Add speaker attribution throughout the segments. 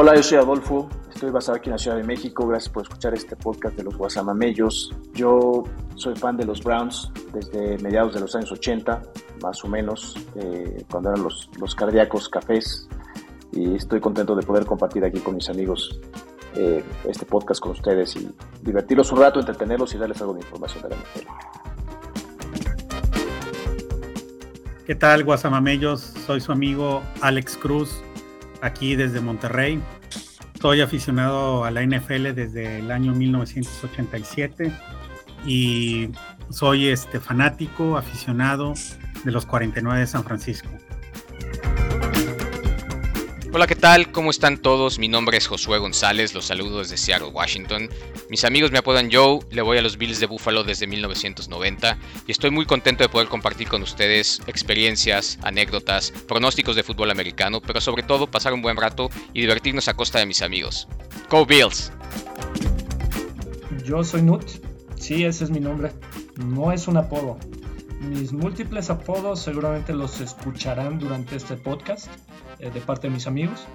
Speaker 1: Hola, yo soy Adolfo, estoy basado aquí en la Ciudad de México. Gracias por escuchar este podcast de los Guasamamellos. Yo soy fan de los Browns desde mediados de los años 80, más o menos, eh, cuando eran los, los cardíacos cafés. Y estoy contento de poder compartir aquí con mis amigos eh, este podcast con ustedes y divertirlos un rato, entretenerlos y darles algo de información de la NFL.
Speaker 2: ¿Qué tal, Guasamamellos? Soy su amigo Alex Cruz aquí desde Monterrey. Soy aficionado a la NFL desde el año 1987 y soy este fanático, aficionado de los 49 de San Francisco.
Speaker 3: Hola, ¿qué tal? ¿Cómo están todos? Mi nombre es Josué González, los saludo desde Seattle, Washington. Mis amigos me apodan Joe, le voy a los Bills de Buffalo desde 1990 y estoy muy contento de poder compartir con ustedes experiencias, anécdotas, pronósticos de fútbol americano, pero sobre todo pasar un buen rato y divertirnos a costa de mis amigos. ¡Go Bills!
Speaker 4: Yo soy Nut, sí, ese es mi nombre, no es un apodo. Mis múltiples apodos seguramente los escucharán durante este podcast eh, de parte de mis amigos.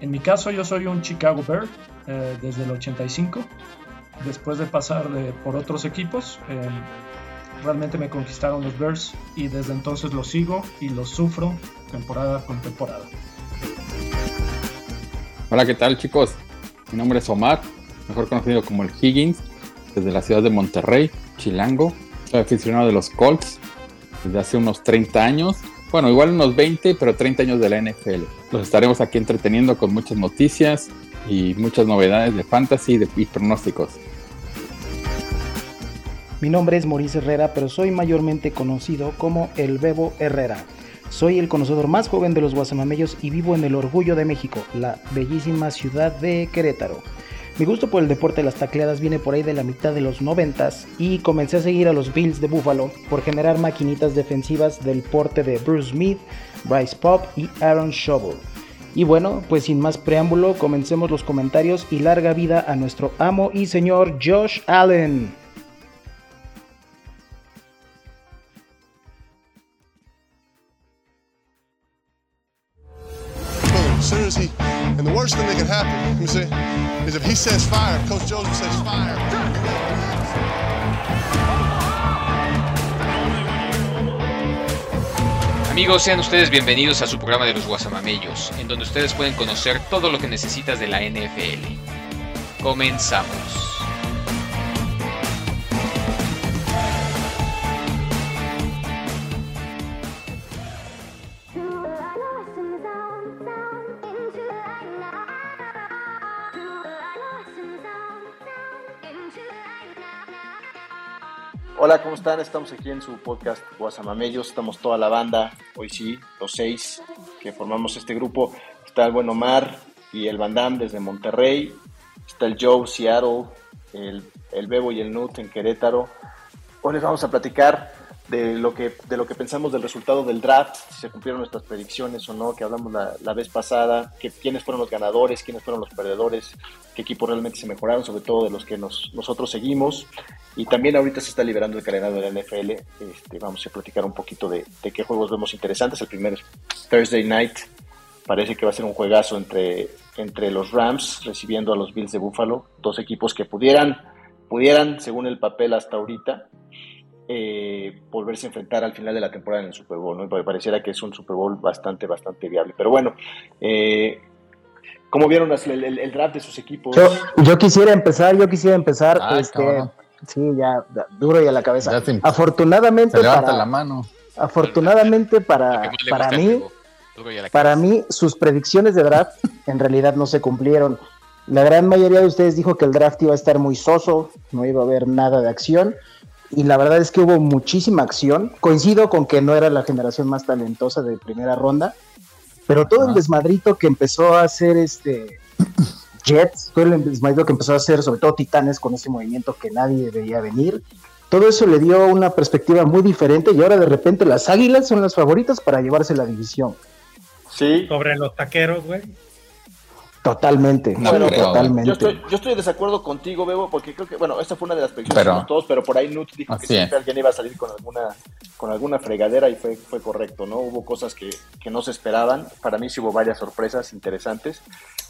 Speaker 4: En mi caso yo soy un Chicago Bear eh, desde el 85. Después de pasar por otros equipos, eh, realmente me conquistaron los Bears y desde entonces los sigo y los sufro temporada con temporada.
Speaker 5: Hola, ¿qué tal chicos? Mi nombre es Omar, mejor conocido como el Higgins, desde la ciudad de Monterrey, Chilango. Soy aficionado de los Colts desde hace unos 30 años bueno, igual unos 20, pero 30 años de la NFL. Los estaremos aquí entreteniendo con muchas noticias y muchas novedades de fantasy y pronósticos.
Speaker 6: Mi nombre es Maurice Herrera, pero soy mayormente conocido como el Bebo Herrera. Soy el conocedor más joven de los guasamamellos y vivo en el Orgullo de México, la bellísima ciudad de Querétaro. Mi gusto por el deporte de las tacleadas viene por ahí de la mitad de los noventas y comencé a seguir a los Bills de Buffalo por generar maquinitas defensivas del porte de Bruce Smith, Bryce Pop y Aaron Shovel. Y bueno, pues sin más preámbulo, comencemos los comentarios y larga vida a nuestro amo y señor Josh Allen.
Speaker 7: And the worst thing that can happen, me see, is if he says fire, Coach Joseph says fire.
Speaker 3: Amigos, sean ustedes bienvenidos a su programa de los Guasamamellos, en donde ustedes pueden conocer todo lo que necesitas de la NFL. Comenzamos.
Speaker 1: Hola, ¿cómo están? Estamos aquí en su podcast Guasamamellos. Estamos toda la banda, hoy sí, los seis que formamos este grupo. Está el buen Omar y el Van Damme desde Monterrey. Está el Joe Seattle, el, el Bebo y el Nut en Querétaro. Hoy les vamos a platicar de lo que de lo que pensamos del resultado del draft, si se cumplieron nuestras predicciones o no, que hablamos la, la, vez pasada, que quiénes fueron los ganadores, quiénes fueron los perdedores, qué equipos realmente se mejoraron, sobre todo de los que nos, nosotros seguimos. Y también ahorita se está liberando el calendario de la NFL. Este, vamos a platicar un poquito de, de, qué juegos vemos interesantes. El primer Thursday Night parece que va a ser un juegazo entre, entre los Rams recibiendo a los Bills de Buffalo, dos equipos que pudieran, pudieran, según el papel hasta ahorita, eh, volverse a enfrentar al final de la temporada en el Super Bowl, ¿no? Porque pareciera que es un Super Bowl bastante, bastante viable. Pero bueno, eh, ¿cómo vieron el, el, el, draft de sus equipos?
Speaker 6: Yo, yo, quisiera empezar, yo quisiera empezar, ah, este, sí, ya, duro y a la cabeza. Afortunadamente para,
Speaker 5: la mano.
Speaker 6: Afortunadamente para, para mí, para mí, sus predicciones de draft en realidad no se cumplieron. La gran mayoría de ustedes dijo que el draft iba a estar muy soso, no iba a haber nada de acción y la verdad es que hubo muchísima acción. Coincido con que no era la generación más talentosa de primera ronda, pero todo el desmadrito que empezó a hacer este Jets, todo el desmadrito que empezó a hacer sobre todo Titanes con ese movimiento que nadie veía venir, todo eso le dio una perspectiva muy diferente y ahora de repente las Águilas son las favoritas para llevarse la división.
Speaker 1: Sí.
Speaker 2: Sobre los taqueros, güey.
Speaker 6: Totalmente,
Speaker 1: no,
Speaker 6: totalmente.
Speaker 1: Yo estoy, yo estoy de desacuerdo contigo, Bebo, porque creo que, bueno, esta fue una de las predicciones
Speaker 5: pero,
Speaker 1: de todos, pero por ahí Nut dijo que siempre alguien iba a salir con alguna, con alguna fregadera y fue, fue correcto, ¿no? Hubo cosas que, que no se esperaban. Para mí sí hubo varias sorpresas interesantes.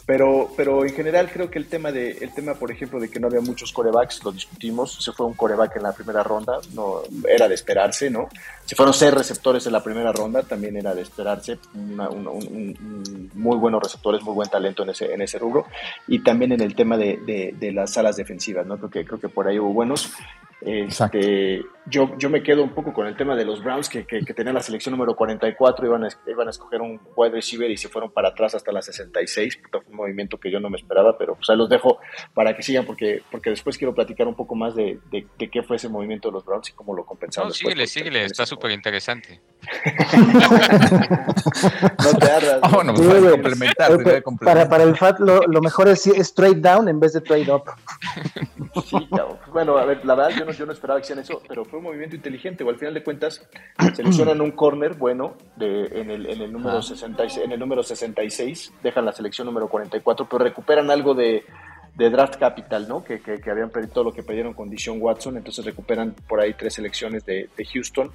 Speaker 1: Pero, pero en general creo que el tema, de, el tema, por ejemplo, de que no había muchos corebacks, lo discutimos. Se fue un coreback en la primera ronda, no era de esperarse, ¿no? Se fueron seis receptores en la primera ronda, también era de esperarse. muy buenos receptores, muy buen talento en ese, en ese rubro. Y también en el tema de, de, las alas defensivas, ¿no? Creo creo que por ahí hubo buenos. Este, yo, yo me quedo un poco con el tema de los Browns, que, que, tenían la selección número 44, iban a, iban a escoger un wide receiver y se fueron para atrás hasta la 66. Fue un movimiento que yo no me esperaba, pero pues ahí los dejo para que sigan, porque, porque después quiero platicar un poco más de, de, qué fue ese movimiento de los Browns y cómo lo compensaron.
Speaker 3: No, síguele, síguele, está súper interesante.
Speaker 1: no te ardas.
Speaker 5: Ah, bueno, pues, complementar,
Speaker 6: Para, para el FAT lo, lo mejor es straight down en vez de trade up.
Speaker 1: Sí, bueno, a ver, la verdad yo yo no esperaba que hicieran eso, pero fue un movimiento inteligente, o al final de cuentas seleccionan un corner bueno de, en, el, en, el número 66, en el número 66, dejan la selección número 44, pero recuperan algo de, de draft capital, ¿no? Que, que, habían perdido todo lo que perdieron con Dishon Watson, entonces recuperan por ahí tres selecciones de, de, Houston.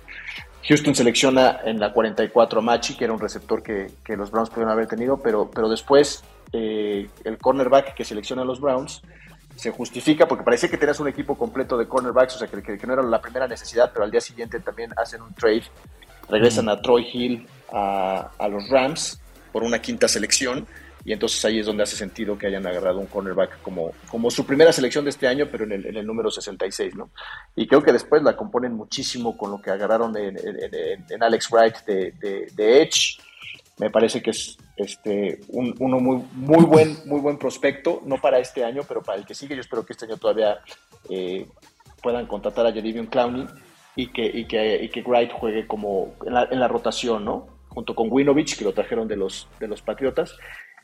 Speaker 1: Houston selecciona en la 44 a Machi, que era un receptor que, que los Browns pudieron haber tenido, pero, pero después eh, el cornerback que selecciona a los Browns se justifica porque parecía que tenías un equipo completo de cornerbacks, o sea, que, que, no era la primera necesidad, pero al día siguiente también hacen un trade, regresan a Troy Hill a, a, los Rams por una quinta selección, y entonces ahí es donde hace sentido que hayan agarrado un cornerback como, como su primera selección de este año, pero en el, en el número 66, ¿no? Y creo que después la componen muchísimo con lo que agarraron en, Alex Wright de, de Edge, me parece que es este, un, uno muy, muy, buen, muy buen prospecto, no para este año, pero para el que sigue. Yo espero que este año todavía eh, puedan contratar a Jadivion Clowney y que, y que, y que Wright juegue como en la, en la, rotación, ¿no? Junto con Winovich, que lo trajeron de los, de los Patriotas.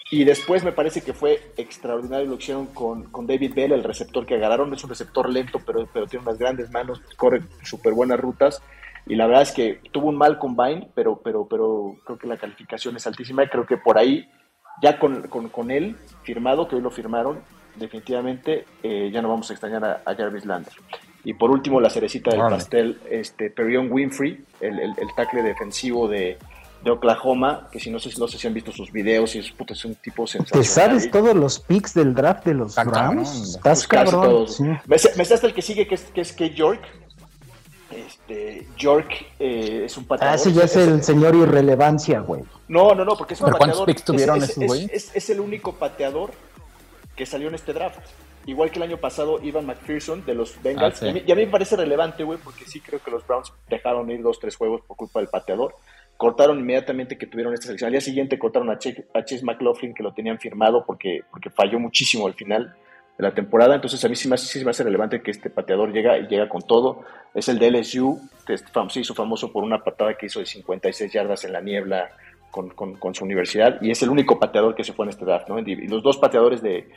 Speaker 1: Y después me parece que fue extraordinario lo que hicieron con, con, David Bell, el receptor que agarraron. Es un receptor lento, pero, pero tiene unas grandes manos, corre súper buenas rutas y la verdad es que tuvo un mal combine, pero, pero, pero creo que la calificación es altísima y creo que por ahí, ya con, con, él firmado, que hoy lo firmaron, definitivamente eh, ya no vamos a extrañar a, Jarvis Lander. Y por último, la cerecita del pastel, este, Perion Winfrey, el, el, tackle defensivo de, de, Oklahoma, que si no sé, no sé si han visto sus videos, y es, es un tipo sensacional.
Speaker 6: ¿Te sabes todos los picks del draft de los Browns? Estás cabrón.
Speaker 1: Me, me, hasta el que sigue, que es, que es Kate York, este, York eh, es un pateador.
Speaker 6: Ah, ese ya es, el señor irrelevancia, güey.
Speaker 1: No, no, no, porque es un
Speaker 5: pateador. ¿Cuántos tuvieron es,
Speaker 1: esos Es, el único pateador que salió en este draft. Igual que el año pasado, Ivan McPherson de los Bengals. Ah, y, a mí, me parece relevante, güey, porque sí creo que los Browns dejaron ir dos, tres juegos por culpa del pateador. Cortaron inmediatamente que tuvieron esta selección. Al día siguiente cortaron a Chase, a Chase McLaughlin, que lo tenían firmado porque, porque falló muchísimo al final de la temporada. Entonces a mí sí me, sí me hace relevante que este pateador llega y llega con todo. Es el de LSU, que se hizo famoso por una patada que hizo de 56 yardas en la niebla con, con, su universidad. Y es el único pateador que se fue en este draft. ¿no? Y los dos pateadores de...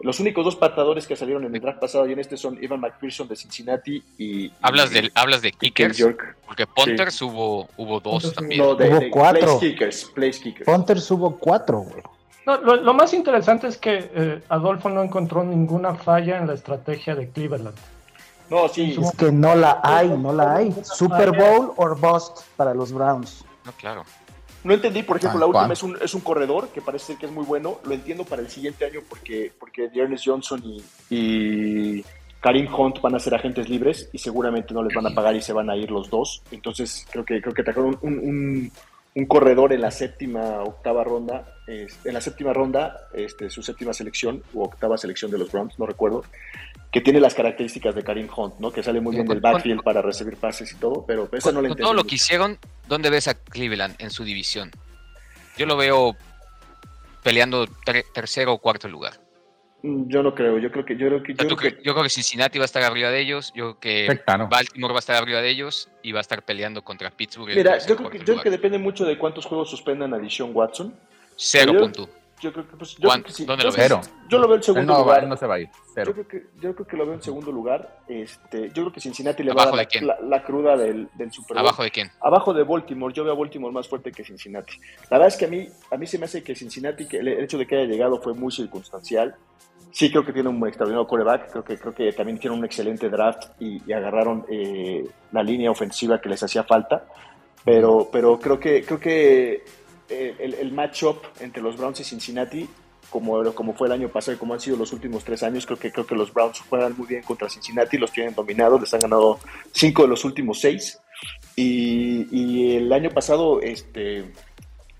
Speaker 1: Los únicos dos pateadores que salieron en el draft pasado y en este son Ivan McPherson de Cincinnati y...
Speaker 3: ¿Hablas, de, ¿hablas de kickers? Porque Ponters hubo, hubo dos también.
Speaker 6: No,
Speaker 3: de,
Speaker 6: hubo cuatro.
Speaker 1: Place kickers, place kickers.
Speaker 6: Ponters hubo cuatro, güey.
Speaker 4: No, lo, más interesante es que eh, Adolfo no encontró ninguna falla en la estrategia de Cleveland.
Speaker 1: No, sí.
Speaker 6: Es que no la hay, no la hay. Super Bowl or bust para los Browns.
Speaker 3: No, claro.
Speaker 1: No entendí, por ejemplo, la última es un, es un corredor que parece que es muy bueno. Lo entiendo para el siguiente año porque, porque Ernest Johnson y, Karim Hunt van a ser agentes libres y seguramente no les van a pagar y se van a ir los dos. Entonces creo que creo que trajeron un, un corredor en la séptima, octava ronda, en la séptima ronda, este, su séptima selección u octava selección de los Browns, no recuerdo, que tiene las características de Karim Hunt, ¿no? Que sale muy bien del backfield para recibir pases y todo, pero eso no le entiendo.
Speaker 3: Todo lo que hicieron, ¿dónde ves a Cleveland en su división? Yo lo veo peleando tercero o cuarto lugar.
Speaker 1: Mm, yo no creo, yo creo que yo creo que
Speaker 3: yo, creo que, Cincinnati va a estar arriba de ellos, yo creo que Baltimore va a estar arriba de ellos y va a estar peleando contra Pittsburgh.
Speaker 1: Mira, yo creo, que, yo creo que depende mucho de cuántos juegos suspendan a Dishon Watson.
Speaker 3: Cero punto.
Speaker 1: Yo creo que, pues, yo creo que sí.
Speaker 3: ¿Dónde lo
Speaker 1: ves? Yo lo veo en segundo lugar.
Speaker 5: no se va a ir.
Speaker 1: Yo, creo que, yo creo que lo veo en segundo lugar. Este, yo creo que Cincinnati le va a dar la, la, cruda del, del Super Bowl.
Speaker 3: ¿Abajo de quién?
Speaker 1: Abajo de Baltimore. Yo veo a Baltimore más fuerte que Cincinnati. La verdad es que a mí, a mí se me hace que Cincinnati, que el hecho de que haya llegado fue muy circunstancial. Sí, creo que tiene un extraordinario coreback. Creo que, creo que también tiene un excelente draft y, agarraron eh, la línea ofensiva que les hacía falta. Pero, pero creo que, creo que eh, el, el matchup entre los Browns y Cincinnati como, como fue el año pasado y como han sido los últimos tres años. Creo que, creo que los Browns juegan muy bien contra Cincinnati, los tienen dominados, les han ganado cinco de los últimos seis. Y, el año pasado, este,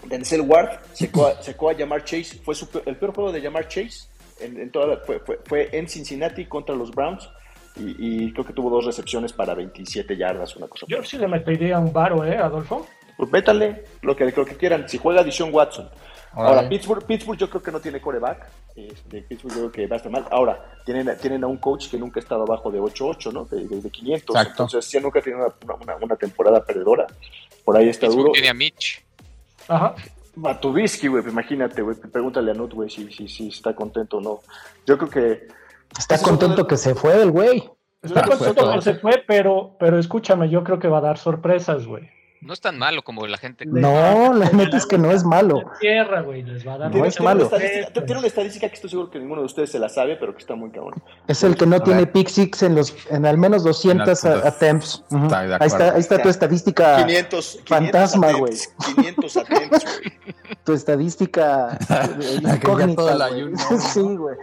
Speaker 1: Denzel Ward secó a, secó a Jamar Chase, fue el peor juego de Jamar Chase en, toda fue, fue, en Cincinnati contra los Browns. Y, creo que tuvo dos recepciones para 27 yardas, una cosa.
Speaker 4: Yo sí le metería un varo, ¿eh, Adolfo?
Speaker 1: Pues métale lo que, lo que quieran. Si juega Dishon Watson, Ahora, Pittsburgh, Pittsburgh yo creo que no tiene coreback. Este, Pittsburgh yo creo que va a estar mal. Ahora, tienen, tienen a un coach que nunca ha estado abajo de 8-8, ¿no? De, de, 500. Exacto. Entonces, sí, nunca tenido una, una, una, temporada perdedora. Por ahí está duro.
Speaker 3: tiene a Mitch.
Speaker 1: Ajá. A Tubisky, güey, imagínate, güey. Pregúntale a Nut, güey, si, si, si está contento o no. Yo creo que.
Speaker 6: Está contento que se fue el güey.
Speaker 4: Está contento que se fue, pero, pero escúchame, yo creo que va a dar sorpresas, güey.
Speaker 3: No es tan malo como la gente.
Speaker 6: No, la neta es que no es malo.
Speaker 4: Tierra, güey, les va a dar.
Speaker 6: No es malo.
Speaker 1: Tiene una estadística que estoy seguro que ninguno de ustedes se la sabe, pero que está muy cabrón.
Speaker 6: Es el que no tiene pick six en los, en al menos 200 attempts. Ahí está, ahí está tu estadística.
Speaker 1: 500,
Speaker 6: fantasma, güey.
Speaker 1: 500 attempts, güey.
Speaker 6: Tu estadística incógnita. sí, güey.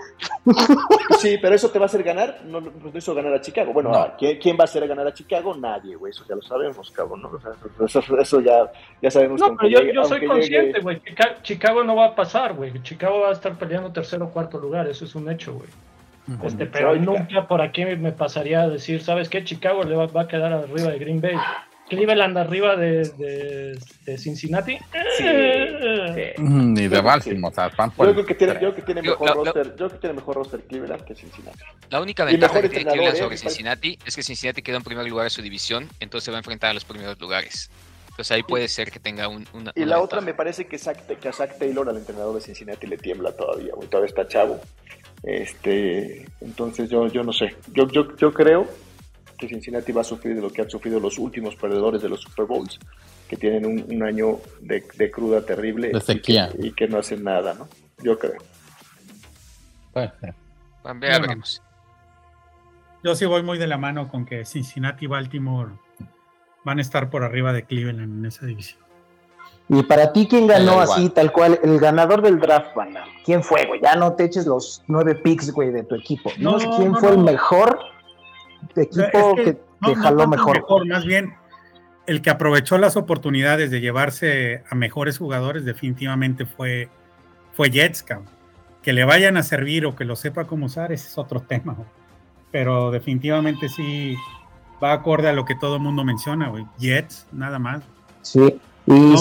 Speaker 1: Sí, pero eso te va a hacer ganar. No, no hizo ganar a Chicago. Bueno, ¿quién, ¿quién, va a hacer ganar a Chicago? Nadie, güey. Eso ya lo sabemos, cabrón. ¿no? O sea, eso, ya, ya sabemos.
Speaker 4: No, pero yo, yo soy consciente, güey. Chicago no va a pasar, güey. Chicago va a estar peleando tercero o cuarto lugar, eso es un hecho, güey. Este, pero nunca por aquí me pasaría a decir, ¿sabes qué? Chicago le va, va a quedar arriba de Green Bay. Cleveland arriba de, de, Cincinnati. Sí.
Speaker 5: Ni de Baltimore, o sea,
Speaker 1: yo creo que tiene, yo creo que tiene mejor roster, yo creo que tiene mejor roster Cleveland que Cincinnati.
Speaker 3: La única ventaja que tiene Cleveland sobre ¿eh? Cincinnati es que Cincinnati quedó en primer lugar de su división, entonces se va a enfrentar a los primeros lugares. Entonces ahí puede ser que tenga un, una.
Speaker 1: Y la otra me parece que, que a Zach Taylor, al entrenador de Cincinnati, le tiembla todavía, güey. Todavía está chavo. Este, entonces yo, yo no sé. Yo, yo, yo creo que Cincinnati va a sufrir de lo que han sufrido los últimos perdedores de los Super Bowls, que tienen un, año de, cruda terrible Y, que, no hacen nada, ¿no? Yo creo.
Speaker 3: Puede ser.
Speaker 2: Yo sí voy muy de la mano con que Cincinnati y Baltimore van a estar por arriba de Cleveland en esa división.
Speaker 6: Y para ti, ¿quién ganó así, tal cual? El ganador del draft, banda. ¿Quién fue, güey? Ya no te eches los nueve picks, güey, de tu equipo. No, ¿Quién fue el mejor equipo que, jaló mejor.
Speaker 2: Más bien, el que aprovechó las oportunidades de llevarse a mejores jugadores definitivamente fue, fue Jets, Que le vayan a servir o que lo sepa cómo usar, ese es otro tema. Pero definitivamente sí va acorde a lo que todo el mundo menciona, güey. Jets, nada más.
Speaker 6: Sí. Y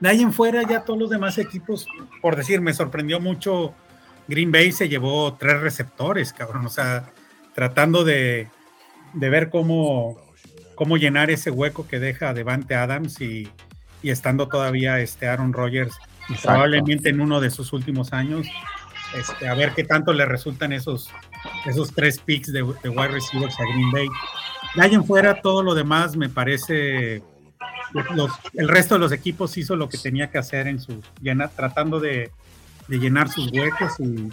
Speaker 2: de ahí en fuera ya todos los demás equipos, por decir, me sorprendió mucho. Green Bay se llevó tres receptores, cabrón. O sea, tratando de, ver cómo, cómo llenar ese hueco que deja Devante Adams y, estando todavía este Aaron Rodgers probablemente en uno de sus últimos años, este, a ver qué tanto le resultan esos, esos tres picks de, wide receivers a Green Bay. De ahí en fuera, todo lo demás me parece. el resto de los equipos hizo lo que tenía que hacer en su tratando de, llenar sus huecos y,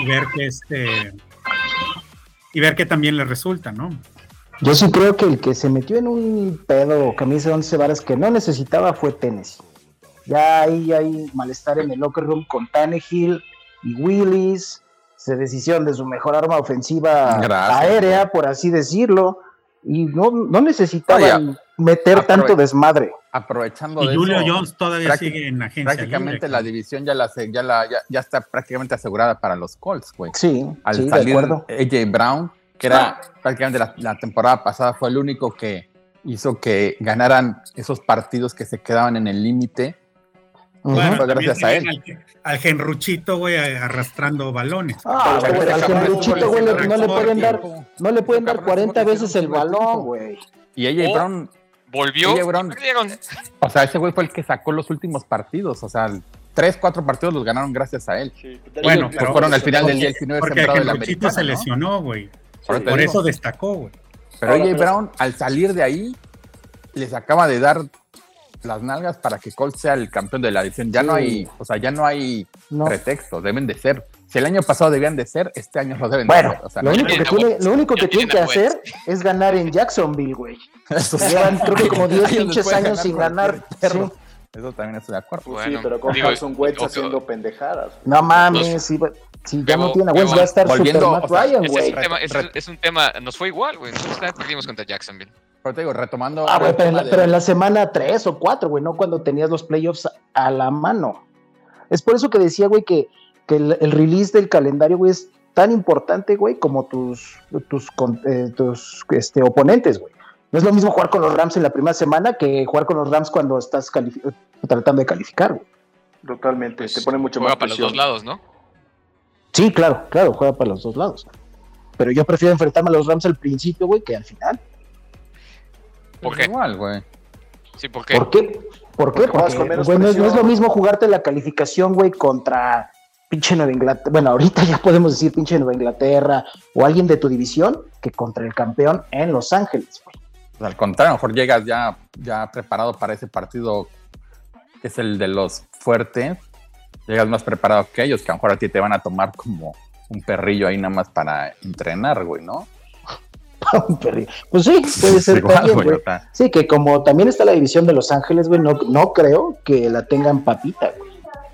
Speaker 2: y ver que este y ver qué también le resulta, ¿no?
Speaker 6: Yo sí creo que el que se metió en un pedo camisa de once varas que no necesitaba fue Tennessee. Ya ahí hay malestar en el locker room con Tannehill y Willis, se decisión de su mejor arma ofensiva aérea, por así decirlo, y no, no necesitaban meter tanto desmadre.
Speaker 5: Aprovechando
Speaker 2: y Julio Jones todavía sigue en agencia.
Speaker 5: Prácticamente la división ya, la, ya, la, ya, está prácticamente asegurada para los Colts, güey.
Speaker 6: Sí,
Speaker 5: Al
Speaker 6: sí,
Speaker 5: salir AJ Brown, que era prácticamente la, temporada pasada, fue el único que hizo que ganaran esos partidos que se quedaban en el límite.
Speaker 2: Bueno, gracias a él. Al, Genruchito, güey, arrastrando balones.
Speaker 6: Ah, al Genruchito, güey, no le pueden dar, no le pueden dar 40 veces el balón, güey.
Speaker 5: Y AJ Brown
Speaker 3: volvió.
Speaker 5: o sea, ese güey fue el que sacó los últimos partidos. O sea, tres, cuatro partidos los ganaron gracias a él.
Speaker 2: bueno, pero fueron al final del día el 19 porque el se lesionó, güey. Por, eso destacó, güey.
Speaker 5: Pero AJ Brown, al salir de ahí, les acaba de dar las nalgas para que Colt sea el campeón de la edición. Ya no hay, o sea, ya no hay pretexto, deben de ser. Si el año pasado debían de ser, este año lo deben
Speaker 6: de
Speaker 5: ser.
Speaker 6: O sea, lo, único que tiene, lo único que tiene que hacer es ganar en Jacksonville, güey. Llevan creo que como 10 pinches años sin ganar.
Speaker 5: Eso también estoy de acuerdo.
Speaker 1: Pues sí, pero con Carson Wentz haciendo pendejadas.
Speaker 6: No mames, sí, si ya no tiene Wentz, va a estar Volviendo, super Matt Ryan, güey.
Speaker 3: Es, un tema, nos fue igual, güey. Nosotros perdimos contra Jacksonville.
Speaker 5: Pero te digo, retomando.
Speaker 6: Ah, güey, pero, pero, en la semana 3 o 4, güey, no cuando tenías los playoffs a la mano. Es por eso que decía, güey, que, que el, release del calendario, güey, es tan importante, güey, como tus, tus, eh, tus este, oponentes, güey. No es lo mismo jugar con los Rams en la primera semana que jugar con los Rams cuando estás tratando de calificar, güey.
Speaker 1: Totalmente, pues, te pone mucho más
Speaker 3: para los dos lados, ¿no?
Speaker 6: Sí, claro, claro, juega para los dos lados. Pero yo prefiero enfrentarme a los Rams al principio, güey, que al final.
Speaker 3: ¿Por qué?
Speaker 5: Igual, güey.
Speaker 3: Sí, ¿por qué?
Speaker 6: ¿Por qué? ¿Por qué? Porque, no, es, lo mismo jugarte la calificación, güey, contra pinche Nueva Inglaterra. Bueno, ahorita ya podemos decir pinche Nueva Inglaterra o alguien de tu división que contra el campeón en Los Ángeles, güey.
Speaker 5: Pues al contrario, a lo mejor llegas ya, ya preparado para ese partido que es el de los fuertes. Llegas más preparado que ellos, que a lo mejor a ti te van a tomar como un perrillo ahí nada más para entrenar, güey, ¿no?
Speaker 6: Pues sí, puede ser también, güey. Sí, que como también está la división de Los Ángeles, güey, no, no creo que la tengan papita, güey.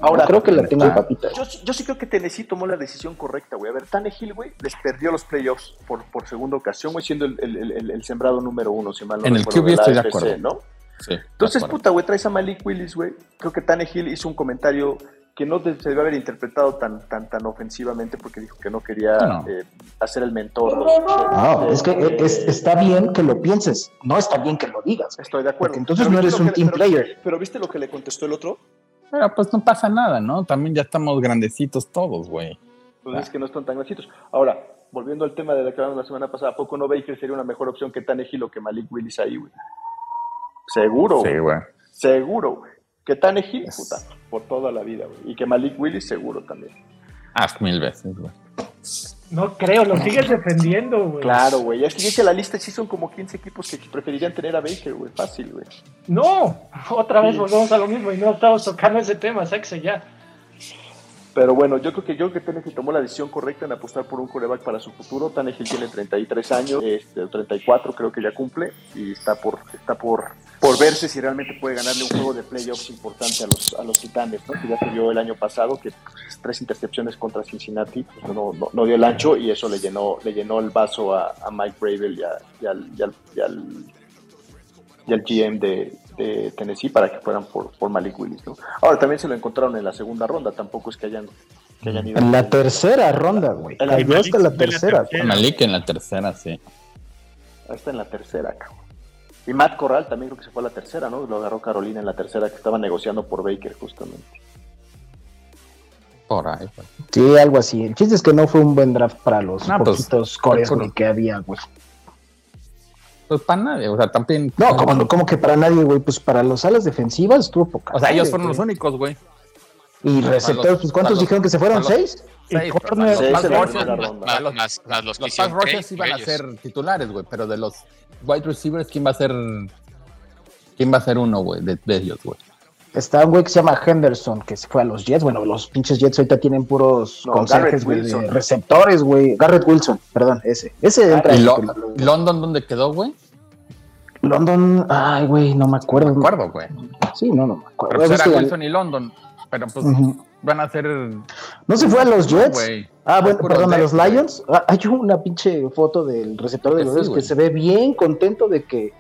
Speaker 6: Ahora, creo que la tengan papita.
Speaker 1: Yo, yo, sí creo que Tennessee tomó la decisión correcta, güey. A ver, Tannehill, güey, les perdió los playoffs por, por segunda ocasión, güey, siendo el, el, el, sembrado número uno, si mal no
Speaker 5: En el QB estoy de acuerdo.
Speaker 1: ¿no? Sí, Entonces, puta, güey, traes a Malik Willis, güey. Creo que Tannehill hizo un comentario que no se debe haber interpretado tan, tan, tan ofensivamente porque dijo que no quería eh, hacer el mentor.
Speaker 6: No, es que está bien que lo pienses, no está bien que lo digas.
Speaker 1: Estoy de acuerdo.
Speaker 6: entonces no eres un team player.
Speaker 1: Pero ¿viste lo que le contestó el otro?
Speaker 5: Pero pues no pasa nada, ¿no? También ya estamos grandecitos todos, güey.
Speaker 1: Pues es que no están tan grandecitos. Ahora, volviendo al tema de la que hablamos la semana pasada, ¿a poco no Baker sería una mejor opción que Tannehill o que Malik Willis ahí, güey? Seguro,
Speaker 5: Sí, güey.
Speaker 1: Seguro, güey. Que Tannehill, puta, por toda la vida, güey. Y que Malik Willis seguro también.
Speaker 5: Ah, mil veces, güey.
Speaker 4: No creo, lo sigues defendiendo, güey.
Speaker 1: Claro, güey. Es que, la lista sí son como 15 equipos que preferirían tener a Baker, güey. Fácil, güey.
Speaker 4: No, otra vez volvemos a lo mismo y no estamos tocando ese tema, sexe ya.
Speaker 1: Pero bueno, yo creo que yo que Tannehill tomó la decisión correcta en apostar por un coreback para su futuro. Tannehill tiene 33 años, este, 34 creo que ya cumple y está por está por por verse si realmente puede ganarle un juego de playoffs importante a los a los Titanes, ¿no? Que ya se vio el año pasado que pues, tres intercepciones contra Cincinnati pues, no, no, dio el ancho y eso le llenó le llenó el vaso a, Mike Bravel y, al, y, al, y al GM de, de Tennessee para que fueran por, por Malik Willis. ¿no? Ahora también se lo encontraron en la segunda ronda, tampoco es que hayan, que hayan
Speaker 6: ido. En la tercera ronda, güey. En la, tercera.
Speaker 5: Malik en la tercera, sí.
Speaker 1: Ahí está en la tercera, cabrón. Y Matt Corral también creo que se fue a la tercera, ¿no? Lo agarró Carolina en la tercera, que estaba negociando por Baker justamente.
Speaker 5: Por ahí, pues.
Speaker 6: Sí, algo así. El chiste es que no fue un buen draft para los no, pues, poquitos cores que había, güey.
Speaker 5: Pues para nadie, o sea, también.
Speaker 6: No, como, como que para nadie, güey. Pues para los alas defensivas estuvo poca.
Speaker 5: O sea, ellos fueron los únicos, güey.
Speaker 6: Y receptores, pues ¿cuántos dijeron que se fueron? ¿Seis?
Speaker 5: Seis.
Speaker 3: Los
Speaker 5: pass rushers iban a ser titulares, güey, pero de los wide receivers, ¿quién va a ser? ¿Quién va a ser uno, güey, de, ellos, güey?
Speaker 6: Está un güey que se llama Henderson, que se fue a los Jets. Bueno, los pinches Jets ahorita tienen puros conserjes, güey, de receptores, güey. Garrett Wilson, perdón, ese. Ese
Speaker 5: entra. ¿Y London dónde quedó, güey?
Speaker 6: London, ay, güey, no me acuerdo.
Speaker 5: No me acuerdo, güey.
Speaker 6: Sí, no, no me acuerdo.
Speaker 5: Pero era Wilson y London, pero pues van a ser.
Speaker 6: ¿No se fue a los Jets? ah, bueno, perdón, a los Lions. Ah, hay una pinche foto del receptor de los Lions que se ve bien contento de que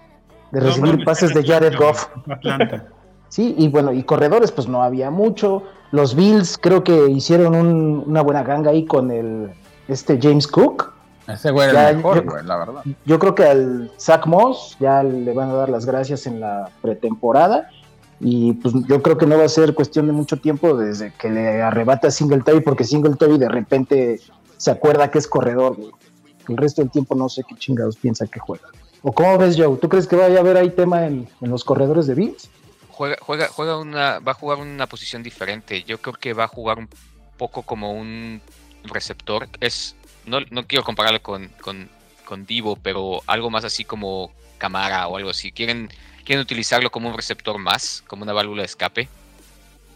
Speaker 6: de recibir pases de Jared Goff. Atlanta. Sí, y bueno, y corredores, pues no había mucho. Los Bills creo que hicieron una buena ganga ahí con el este James Cook.
Speaker 5: Ese güey era el mejor, güey, la verdad.
Speaker 6: Yo creo que al Zach Moss ya le van a dar las gracias en la pretemporada. Y pues yo creo que no va a ser cuestión de mucho tiempo desde que le arrebata a Singletary, porque Singletary de repente se acuerda que es corredor, güey. El resto del tiempo no sé qué chingados piensa que juega. ¿O cómo ves, Joe? ¿Tú crees que vaya a haber ahí tema en, en los corredores de Bills?
Speaker 3: Juega, juega, juega una, va a jugar una posición diferente. Yo creo que va a jugar un poco como un receptor. Es, no, no quiero compararlo con, con, con, Divo, pero algo más así como Camara o algo así. Quieren, quieren utilizarlo como un receptor más, como una válvula de escape.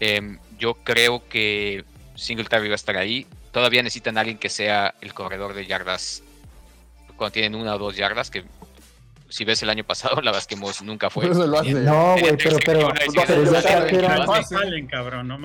Speaker 3: Em, yo creo que Singletary va a estar ahí. Todavía necesitan a alguien que sea el corredor de yardas cuando tienen una o dos yardas, que Si ves el año pasado, la verdad es que Moss nunca fue.
Speaker 6: no, güey, pero, pero, ya trajeron.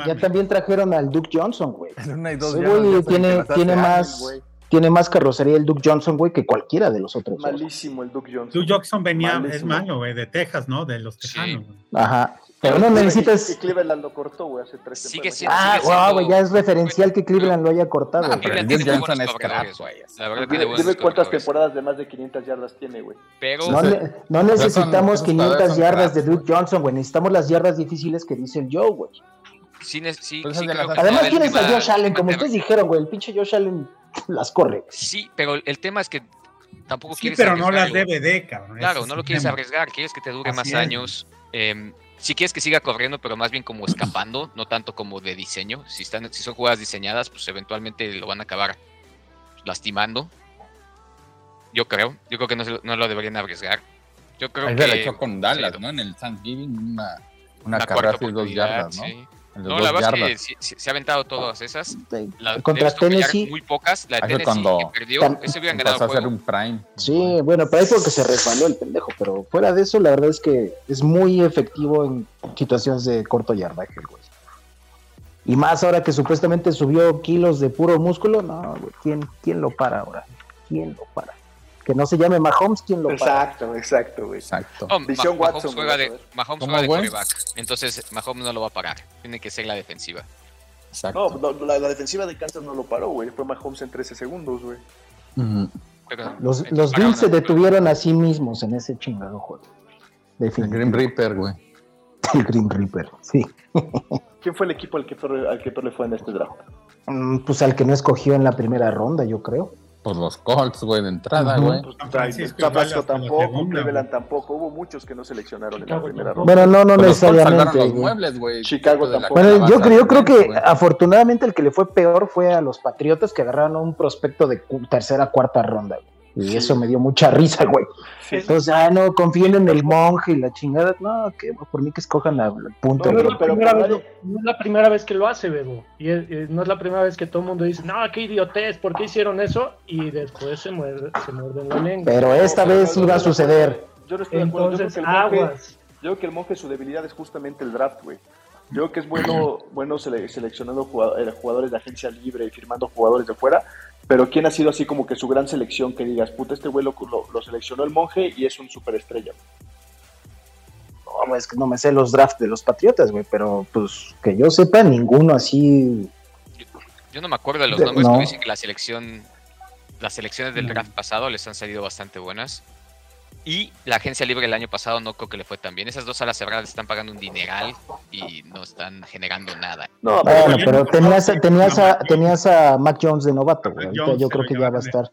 Speaker 6: ya también trajeron al Duke Johnson, güey. Tiene, tiene más. tiene más carrocería el Duke Johnson, güey, que cualquiera de los otros.
Speaker 1: Malísimo el Duke Johnson.
Speaker 2: Duke Johnson venía, es malo, güey, de Texas, ¿no? De los tejanos.
Speaker 6: Ajá. Pero no necesitas.
Speaker 1: Que Cleveland lo cortó, güey, hace tres
Speaker 3: sigue siendo,
Speaker 6: Ah, wow, güey, ya es referencial que Cleveland lo haya cortado.
Speaker 3: No, pero Johnson es crack, güey. La verdad tiene
Speaker 1: Dime cuántas temporadas de más de 500 yardas tiene, güey.
Speaker 3: Pero.
Speaker 6: No, no necesitamos 500 yardas de Duke Johnson, güey. Necesitamos las yardas difíciles que dice el Joe, güey.
Speaker 3: Sí, sí,
Speaker 6: pues sí Además tienes a Josh Allen, como ustedes dijeron, güey, el pinche Josh Allen las corre.
Speaker 3: Sí, pero el tema es que tampoco
Speaker 2: sí,
Speaker 3: quieres
Speaker 2: pero no las debe de, cabrón.
Speaker 3: Claro, no lo quieres arriesgar, quieres que te dure más años. Eh, si quieres que siga corriendo, pero más bien como escapando, no tanto como de diseño. Si, están, si son jugadas diseñadas, pues eventualmente lo van a acabar lastimando. Yo creo. Yo creo que no, no lo deberían arriesgar. Yo creo
Speaker 5: Ahí
Speaker 3: que.
Speaker 5: Se le echó con Dallas, ¿no? En el Thanksgiving, una, una, carrera de dos yardas, ¿no?
Speaker 3: Sí. No, la verdad es que se, ha aventado todas esas.
Speaker 6: La, Contra Tennessee.
Speaker 3: Muy pocas. La de Tennessee
Speaker 5: cuando
Speaker 3: que perdió, ese hubieran ganado.
Speaker 5: a hacer un prime.
Speaker 6: Sí, bueno, pero ahí fue que se resbaló el pendejo. Pero fuera de eso, la verdad es que es muy efectivo en situaciones de corto yardaje, güey. Y más ahora que supuestamente subió kilos de puro músculo, no, güey, ¿quién, ¿quién lo para ahora? ¿Quién lo para? Que no se llame Mahomes, ¿quién lo
Speaker 1: Exacto, exacto, güey.
Speaker 5: Exacto.
Speaker 3: Oh, Mahomes Watson, juega de, Mahomes juega de quarterback. Entonces Mahomes no lo va a parar. Tiene que ser la defensiva.
Speaker 1: Exacto. No, la, la, defensiva de Kansas no lo paró, güey. Fue Mahomes en 13 segundos, güey.
Speaker 6: Uh -huh. Los, los Bills se detuvieron a sí mismos en ese chingado juego.
Speaker 5: El Green Reaper, güey.
Speaker 6: El Green Reaper, sí.
Speaker 1: ¿Quién fue el equipo al que peor, al que peor le fue en este draft?
Speaker 6: Mm, pues al que no escogió en la primera ronda, yo creo.
Speaker 5: Pues los Colts, güey, de entrada, güey.
Speaker 1: Uh -huh. pues, Francisco Tabasco tampoco, Cleveland tampoco. Hubo muchos que no seleccionaron en la primera ronda.
Speaker 6: Bueno, no, no
Speaker 5: Pues
Speaker 6: necesariamente.
Speaker 5: Los muebles, güey.
Speaker 1: Chicago tampoco.
Speaker 6: Bueno, yo, yo creo que wey. afortunadamente el que le fue peor fue a los Patriotas que agarraron un prospecto de tercera, cuarta ronda. Güey. Y sí. eso me dio mucha risa, güey. Sí. Entonces, ah, no, confíen en el monje y la chingada. No, que por mí que escojan al punto.
Speaker 4: No, no, es pero, pero, vez, no, es la primera vez que lo hace, Bebo. Y es, es, no es la primera vez que todo el mundo dice, no, qué idiotez, ¿por qué hicieron eso? Y después se, muerde, se muerden la lengua.
Speaker 6: Pero esta
Speaker 1: no,
Speaker 6: vez iba a suceder.
Speaker 1: Yo no estoy de acuerdo. Entonces, yo creo, que el monje, yo creo que el monje, su debilidad es justamente el draft, güey. Yo creo que es bueno, bueno sele seleccionando jugadores de agencia libre y firmando jugadores de fuera, pero ¿quién ha sido así como que su gran selección que digas, puta, este güey lo, lo, lo, seleccionó el monje y es un superestrella?
Speaker 6: No, es que no me sé los drafts de los Patriotas, güey, pero pues que yo sepa, ninguno así.
Speaker 3: Yo, yo no me acuerdo de los de, nombres, no. pero dicen que la selección, las selecciones del draft pasado les han salido bastante buenas. Y la agencia libre el año pasado no creo que le fue tan bien. Esas dos alas cerradas están pagando un dineral y no están generando nada.
Speaker 6: No, pero, bueno, pero tenías, tenías, a, tenías a Mac Jones de novato, güey. Jones yo creo que ya va a estar.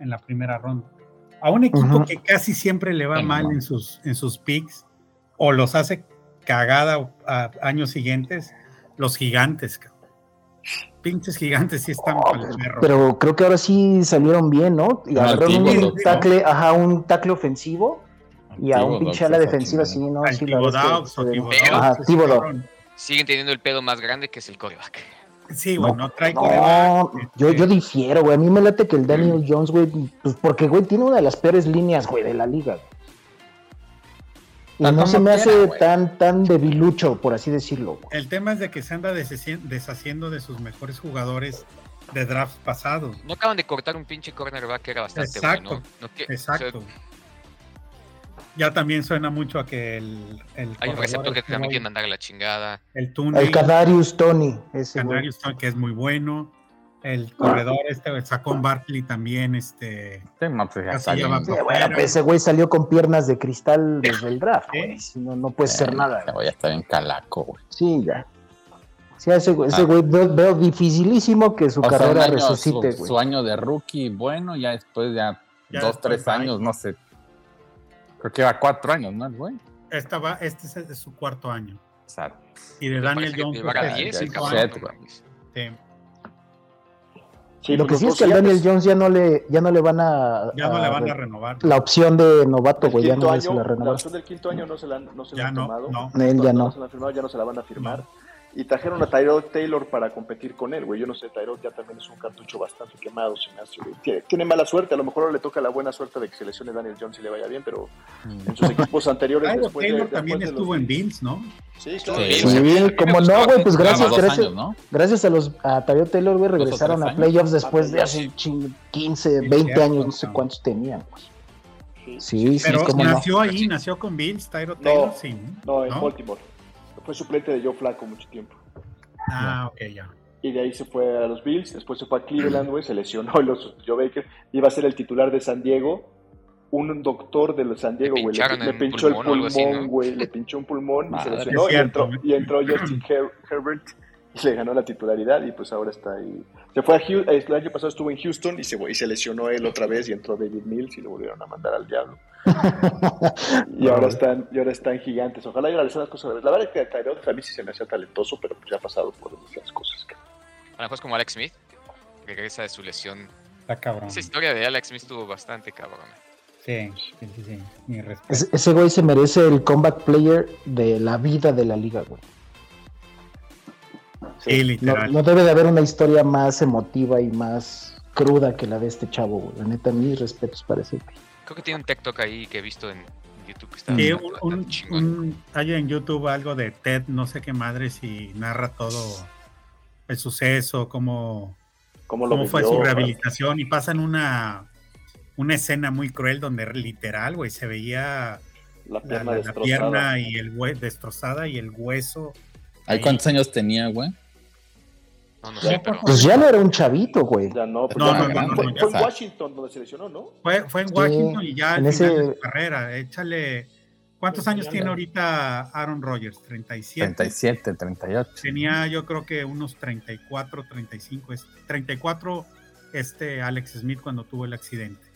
Speaker 2: En la primera ronda. A un equipo uh -huh. que casi siempre le va mal en sus, en sus picks o los hace cagada a años siguientes, los gigantes, cabrón pinches gigantes sí están oh,
Speaker 6: el perro. Pero creo que ahora sí salieron bien, ¿no? Y agarraron un tackle, ajá, un tackle ofensivo y a un pinche ala defensiva, sí, ¿no? Sí, la
Speaker 3: Siguen teniendo el pedo más grande que es el coreback.
Speaker 2: Sí, güey, no, no, trae
Speaker 6: no, yo, yo difiero, güey. A mí me late que el Daniel Jones, güey, pues porque, güey, tiene una de las peores líneas, güey, de la liga. Y no se me hace tan, tan debilucho, por así decirlo.
Speaker 2: El tema es de que se anda deshaciendo de sus mejores jugadores de drafts pasados.
Speaker 3: No acaban de cortar un pinche cornerback que era bastante
Speaker 2: exacto,
Speaker 3: bueno. No,
Speaker 2: que, exacto. O sea, ya también suena mucho a que el. el
Speaker 3: hay un receptor que también quiere mandar a la chingada.
Speaker 6: El Tony. El Canarius Tony. Ese
Speaker 2: Canarius Tony, que es muy bueno el corredor este, el Sacón Barkley también, este.
Speaker 5: Sí, no, pues ya
Speaker 6: sí, bueno, pues ese güey salió con piernas de cristal desde el draft, güey. Si no, no puede eh, ser nada.
Speaker 5: Ese güey está bien calaco, güey.
Speaker 6: Sí, ya. Sí, ese güey, ese güey veo, veo, dificilísimo que su o carrera
Speaker 5: sea,
Speaker 6: resucite,
Speaker 5: su, su, año de rookie, bueno, ya después ya, ya dos, tres años, no sé. Creo que va cuatro años, ¿no, güey?
Speaker 2: Esta va, este es su cuarto año.
Speaker 5: Exacto.
Speaker 2: Y de Daniel Jones.
Speaker 3: Sí.
Speaker 6: Sí, lo que sí es que al Daniel Jones ya no le ya no le van a
Speaker 2: ya no le van a renovar.
Speaker 6: la opción de novato güey ya no
Speaker 1: año,
Speaker 6: se la renovar
Speaker 1: la opción del quinto año no se la, no se la han
Speaker 2: no,
Speaker 1: tomado
Speaker 6: no. él ya no.
Speaker 1: se la firmado, ya no se la van a firmar y trajeron a Tyrod Taylor para competir con él, güey. Yo no sé, Tyrod ya también es un cartucho bastante quemado, se me hace, tiene, tiene, mala suerte, a lo mejor le toca la buena suerte de que se lesione Daniel Jones y le vaya bien, pero en sus equipos anteriores
Speaker 2: Tyrod Taylor también estuvo en Bills, ¿no?
Speaker 1: Sí, claro.
Speaker 6: Sí, sí como no, güey, pues gracias, gracias, años, ¿no? gracias a los a Tyrod Taylor, güey, regresaron a playoffs después de hace 15, 20 años, no sé cuántos tenían, güey. Sí,
Speaker 2: pero
Speaker 6: sí,
Speaker 2: como nació no. ahí, nació con Bills, Tyrod Taylor, sí.
Speaker 1: No, en Baltimore. Fue suplente de Joe Flaco mucho tiempo.
Speaker 2: Ah, ok, ya.
Speaker 1: Y de ahí se fue a los Bills, después se fue a Cleveland, güey, se lesionó los Joe Baker, iba a ser el titular de San Diego. Un doctor de los San Diego, güey, le, le, pinchó pulmón, el pulmón, güey, ¿no? le pinchó un pulmón y se lesionó. Y, entró, y entró Justin Her Herbert y le ganó la titularidad y pues ahora está ahí. Se fue a Houston, el año pasado estuvo en Houston y se, y se lesionó él otra vez y entró David Mills y lo volvieron a mandar al diablo. y ahora están y ahora están gigantes. Ojalá haya las cosas. La verdad es que Tyrod a mí sí se me hacía talentoso, pero pues ya ha pasado por muchas cosas.
Speaker 3: A lo mejor es como Alex Smith, que regresa de su lesión.
Speaker 2: Está cabrón.
Speaker 3: Esa historia de Alex Smith estuvo bastante cabrón.
Speaker 2: Sí, sí, sí, sí. Mi
Speaker 6: ese, ese güey se merece el comeback player de la vida de la liga, güey.
Speaker 2: Sí.
Speaker 6: No, no, debe de haber una historia más emotiva y más cruda que la de este chavo, güey. La neta, mis respetos para ese güey.
Speaker 3: Creo que tiene un TikTok ahí que he visto en YouTube que está
Speaker 2: sí, un, un, un, hay en YouTube algo de Ted, no sé qué madres, y narra todo el suceso, cómo,
Speaker 1: cómo,
Speaker 2: cómo fue su rehabilitación, y pasan una, una escena muy cruel donde literal, güey, se veía
Speaker 1: la pierna,
Speaker 2: la, la, la pierna y el hue destrozada y el hueso.
Speaker 5: ¿Hay cuántos años tenía, güey?
Speaker 3: No, no sé, pero...
Speaker 6: Pues ya no era un chavito, güey.
Speaker 1: Ya no, pues
Speaker 2: No,
Speaker 1: ya,
Speaker 2: no, no, no,
Speaker 1: fue,
Speaker 2: no,
Speaker 1: fue
Speaker 5: ya
Speaker 1: en Washington donde se lesionó, ¿no?
Speaker 2: Fue, fue en Washington y ya
Speaker 6: en ese-
Speaker 2: de su carrera. Échale. ¿Cuántos años tiene ahorita Aaron Rodgers? 37.
Speaker 5: 37, 38.
Speaker 2: Tenía yo creo que unos 34, 35, es- 34 este Alex Smith cuando tuvo el accidente.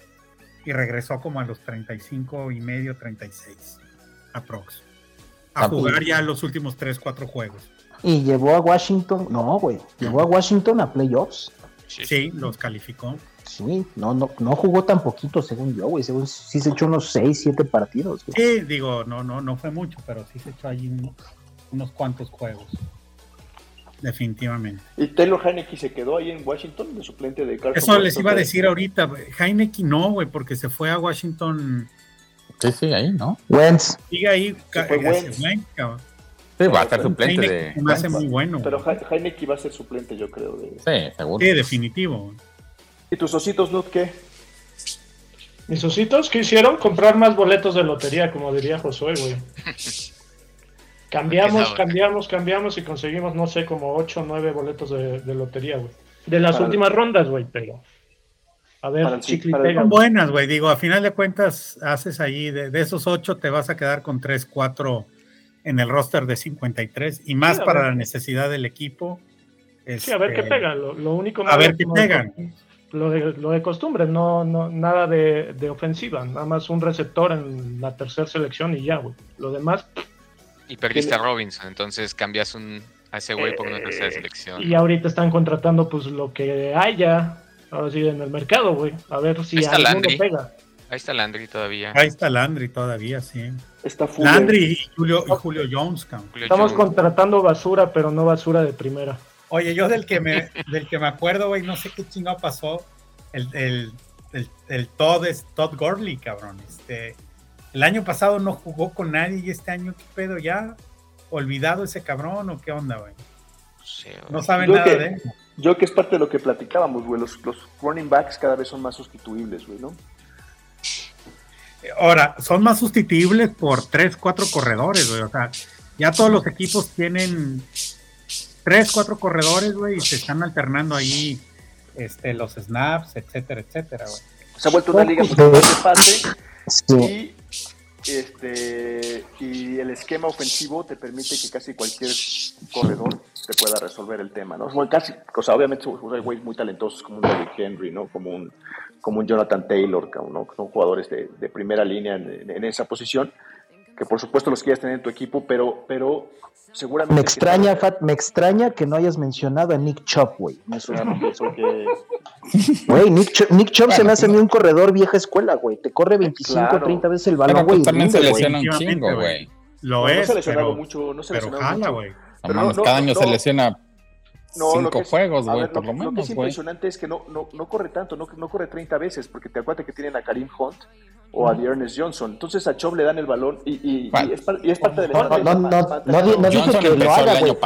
Speaker 2: Y regresó como a los 35 y medio, 36 aprox. A jugar ya los últimos 3, 4 juegos.
Speaker 6: Y llevó a Washington, no, güey, llevó a Washington a playoffs.
Speaker 3: Sí,
Speaker 2: Sí, los calificó.
Speaker 6: Sí, no, no, no jugó tan poquito según yo, güey. Según sí se echó unos 6, 7 partidos. güey.
Speaker 2: Sí, digo, no, no, no fue mucho, pero sí se echó allí unos, unos cuantos juegos. Definitivamente.
Speaker 1: Y Taylor Heineke se quedó ahí en Washington de suplente de Carson
Speaker 2: Eso les iba a decir ahorita. güey. Heineken no, güey, porque se fue a Washington.
Speaker 5: Sí, sí, ahí, ¿no?
Speaker 6: Wentz,
Speaker 2: Sigue ahí.
Speaker 1: Wentz.
Speaker 2: cabrón.
Speaker 5: Sí, va a ser suplente
Speaker 2: Heineken se me hace
Speaker 5: de.
Speaker 2: muy bueno.
Speaker 1: Pero
Speaker 2: güey.
Speaker 1: He- Heineke va a ser suplente, yo creo. De...
Speaker 5: Sí, seguro.
Speaker 2: Sí, definitivo.
Speaker 1: ¿Y tus ositos, Nut, qué?
Speaker 4: Mis ositos, ¿qué hicieron? Comprar más boletos de lotería, como diría Josué, güey. Cambiamos, cambiamos, cambiamos y conseguimos, no sé, como 8 o 9 boletos de, de lotería, güey. De las
Speaker 1: Para el-
Speaker 4: últimas rondas, güey, pero. A ver,
Speaker 1: Para el-
Speaker 4: chicle
Speaker 1: para el-
Speaker 4: pega.
Speaker 2: Son buenas, güey. Digo, a final de cuentas, haces ahí, de, de esos ocho, te vas a quedar con tres, cuatro en el roster de 53 y más
Speaker 4: Sí,
Speaker 2: para
Speaker 4: ver.
Speaker 2: la necesidad del equipo.
Speaker 4: Sí, a ver qué
Speaker 2: Este,
Speaker 4: pega. Lo, lo único
Speaker 2: A ver qué
Speaker 4: no-
Speaker 2: pegan.
Speaker 4: Lo de, lo de costumbre, no, no, nada de, de ofensiva, nada más un receptor en la tercera selección y ya, güey. Lo demás,
Speaker 3: Y perdiste a Robinson, entonces cambias un, a ese güey por una tercera
Speaker 4: Eh,
Speaker 3: selección.
Speaker 4: y ahorita están contratando pues lo que haya, ahora sí, en el mercado, güey. A ver si
Speaker 3: Ahí está
Speaker 4: alguno
Speaker 3: Landry.
Speaker 4: pega.
Speaker 3: Ahí está Landry todavía.
Speaker 2: Ahí está Landry todavía, sí.
Speaker 1: Está full.
Speaker 2: Landry y Julio, y Julio Jones, cabrón.
Speaker 4: Estamos
Speaker 3: Jones.
Speaker 4: contratando basura, pero no basura de primera.
Speaker 2: Oye, yo del que me, del que me acuerdo, güey, no sé qué chingado pasó. El, el, el, el Todd es Todd Gurley, cabrón. Este, el año pasado no jugó con nadie y este año, ¿qué pedo? ¿Ya olvidado ese cabrón o qué onda, güey?
Speaker 3: Sí.
Speaker 2: No saben nada
Speaker 1: que-
Speaker 2: de él.
Speaker 1: Yo que es parte de lo que platicábamos, güey. Los, los running backs cada vez son más sustituibles, güey, ¿no?
Speaker 2: Ahora, son más sustituibles por tres, cuatro corredores, güey. O sea, ya todos los equipos tienen tres, cuatro corredores, güey, y se están alternando ahí este, los snaps, etcétera, etcétera, güey.
Speaker 1: Se ha vuelto una liga de pase
Speaker 6: sí,
Speaker 1: y, este, y el esquema ofensivo te permite que casi cualquier corredor te pueda resolver el tema, ¿no? Casi, o sea, obviamente son güeyes muy talentosos como un David Henry, ¿no? Como un, como un Jonathan Taylor, ¿no? Son jugadores de, de primera línea en esa posición, que por supuesto los quieres tener en tu equipo, pero, pero seguramente...
Speaker 6: me
Speaker 1: que-
Speaker 6: extraña, Fat, me extraña que no hayas mencionado a Nick Chop, güey. Me suena-
Speaker 1: Claro, pienso que-
Speaker 6: Güey, Nick Chop, Nick Chop se
Speaker 5: Bueno,
Speaker 6: me hace a mí un corredor vieja escuela, güey. Te corre 25,
Speaker 1: Claro.
Speaker 6: 30 veces el
Speaker 5: Pero
Speaker 6: balón, güey.
Speaker 5: también se lesiona un chingo,
Speaker 2: güey. Lo
Speaker 1: no,
Speaker 2: es,
Speaker 1: se ha lesionado
Speaker 2: pero,
Speaker 1: mucho, no se ha
Speaker 2: pero
Speaker 1: lesionado
Speaker 2: jala,
Speaker 1: mucho.
Speaker 2: güey.
Speaker 5: cada año se lesiona cinco juegos, güey, por lo, menos. Lo que
Speaker 1: es impresionante es que no, no, no corre tanto, no, no corre 30 veces, porque te acuerdas que tienen a Karim Hunt o a Ernest Johnson. Entonces a Chubb le dan el balón y, y, y, es, y es, parte del
Speaker 6: No, no, no, no, no dije que lo haga, güey.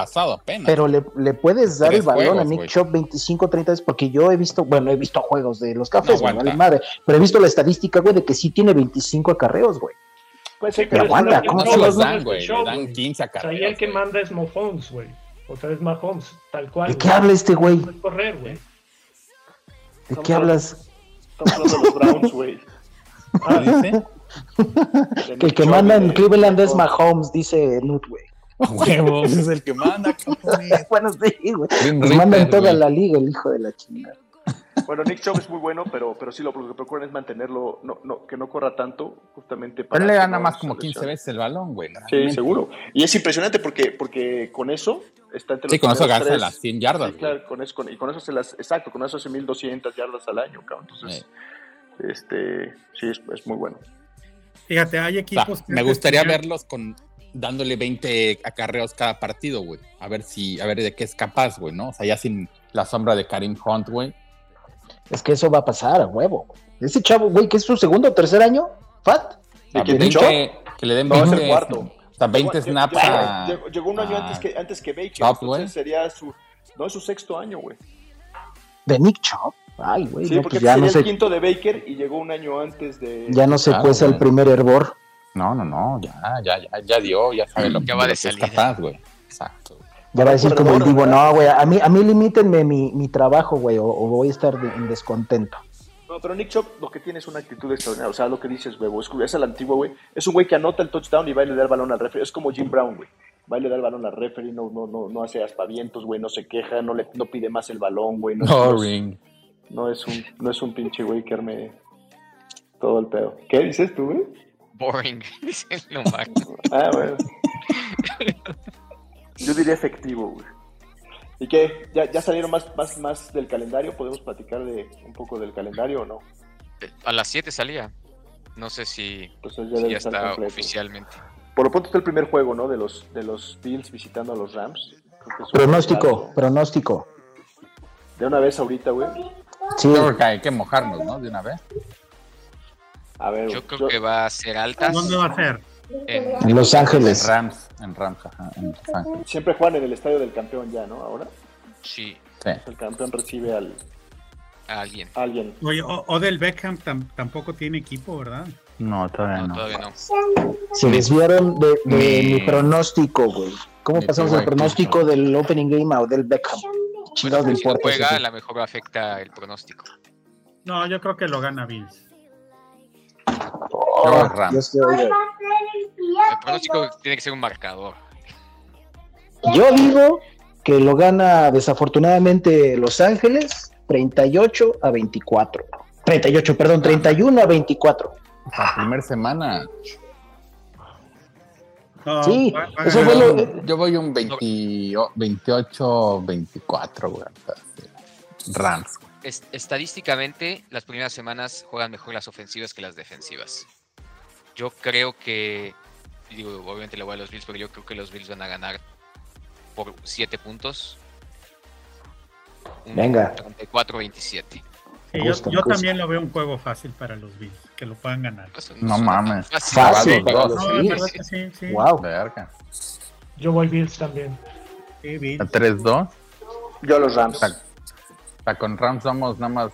Speaker 6: Pero le, le, puedes dar el balón a Nick Chubb 25, 30 veces, porque yo he visto, bueno, he visto juegos de los cafés, no, vale madre, pero he visto la estadística, güey, de que sí tiene 25 acarreos, güey.
Speaker 4: Puede ser, pero, aguanta, ¿cómo se los dan, güey? Le dan 15 acarreos. ahí el que manda es Mahomes, güey. O sea, es Mahomes, tal cual.
Speaker 6: ¿De qué habla este güey?
Speaker 4: correr, güey.
Speaker 6: ¿De qué hablas?
Speaker 1: Estamos hablando de los Browns, güey.
Speaker 6: Ah, dice. que el que manda en Cleveland es Mahomes, dice Nut, güey.
Speaker 5: Huevos, es el que manda.
Speaker 6: bueno, sí, güey. Nos manda en toda la liga el hijo de la chingada.
Speaker 1: Bueno, Nick Chubb es muy bueno, pero, pero sí lo, que procuran es mantenerlo, no, no, que no corra tanto, justamente
Speaker 5: para. Pero le gana más como 15 veces el balón, güey.
Speaker 1: Sí, seguro. Y es impresionante porque, porque con eso está entre
Speaker 5: los Sí, con eso gasta las 100 yardas.
Speaker 1: Sí, claro, con eso, con, y con eso se las. Exacto, con eso hace 1200 yardas al año, cabrón. Entonces, este, sí, es, es, muy bueno.
Speaker 2: Fíjate, hay equipos.
Speaker 5: me gustaría verlos con dándole 20 acarreos cada partido, güey. A ver si, a ver de qué es capaz, güey, ¿no? O sea, ya sin la sombra de Karim Hunt, güey
Speaker 6: es que eso va a pasar a huevo. Ese chavo, güey, que es su segundo o tercer año, Fat.
Speaker 5: ¿De que, que, que, le den 20, no, cuarto. O sea, 20 snaps
Speaker 1: llegó, llegó, un año antes que, antes que Baker. Chop, entonces sería su. No, es su sexto año, güey.
Speaker 6: ¿De Nick Chop? Ay, güey.
Speaker 1: Sí, no, porque pues ya sería no sé... el quinto de Baker y llegó un año antes de.
Speaker 6: Ya no se claro, cuece el primer hervor.
Speaker 5: No, no, no, ya, ya, ya, ya dio, ya sabe lo que, va de es capaz, güey. Exacto.
Speaker 6: Ya va a decir como el digo, no, güey, a mí, a mí limítenme mi, mi trabajo, güey, o, o, voy a estar en descontento.
Speaker 1: No, pero Nick Chop lo que tiene es una actitud extraordinaria. O sea, lo que dices, güey, es, el antiguo, güey. Es un güey que anota el touchdown y va y le da el balón al referee. Es como Jim Brown, güey. Va y le da el balón al referee, no, no, no, no hace aspavientos, güey, no se queja, no, le, no pide más el balón, güey. No,
Speaker 5: Boring.
Speaker 1: No, es un, no es un pinche güey que arme todo el pedo. ¿Qué dices tú, güey?
Speaker 3: Boring, dice lo
Speaker 1: Ah, bueno. Yo diría efectivo, güey. ¿Y qué? ¿Ya, ya salieron más, más, más del calendario? ¿Podemos platicar de un poco del calendario o no?
Speaker 3: A las 7 salía. No sé si, pues ya, está oficialmente.
Speaker 1: Por lo pronto está el primer juego, ¿no? De los, de los Bills visitando a los Rams.
Speaker 6: Pronóstico, pronóstico.
Speaker 1: De una vez ahorita, güey.
Speaker 5: Sí. Creo que hay que mojarnos, ¿no? De una vez.
Speaker 1: A ver,
Speaker 3: yo creo que va a ser altas.
Speaker 2: ¿Dónde va a ser?
Speaker 6: En, Los Ángeles.
Speaker 5: En Rams, en en
Speaker 1: Siempre juegan en el estadio del campeón ya, ¿no? Ahora.
Speaker 3: Sí.
Speaker 1: El campeón recibe al.
Speaker 3: A alguien.
Speaker 1: alguien.
Speaker 2: Oye, Odell Beckham tampoco tiene equipo, ¿verdad?
Speaker 5: No, todavía no.
Speaker 3: Todavía no.
Speaker 6: Se desviaron de, de mi pronóstico, güey. ¿Cómo pasamos el pronóstico del opening game a Odell Beckham?
Speaker 3: Bueno, si juega, a lo mejor afecta el pronóstico.
Speaker 2: No, yo creo que lo gana Bills.
Speaker 6: Oh, el
Speaker 3: pronóstico tiene que ser un marcador.
Speaker 6: Yo digo que lo gana desafortunadamente Los Ángeles 38 a 24. 38, perdón, 31 a 24.
Speaker 5: La primera semana.
Speaker 6: sí, eso
Speaker 5: fue lo... Yo voy un 28, 24, güey. Rams
Speaker 3: estadísticamente, las primeras semanas juegan mejor las ofensivas que las defensivas. Yo creo que, digo, obviamente le voy a los Bills, pero yo creo que los Bills van a ganar por 7 puntos.
Speaker 6: Venga.
Speaker 3: 34-27.
Speaker 2: yo, también lo veo un juego fácil para los Bills, que lo puedan ganar.
Speaker 5: No, mames.
Speaker 6: Fácil.
Speaker 5: Wow.
Speaker 4: Yo voy Bills también.
Speaker 5: Sí, Bills. ¿A 3-2?
Speaker 1: Yo los Rams
Speaker 5: sea, con Rams vamos nada más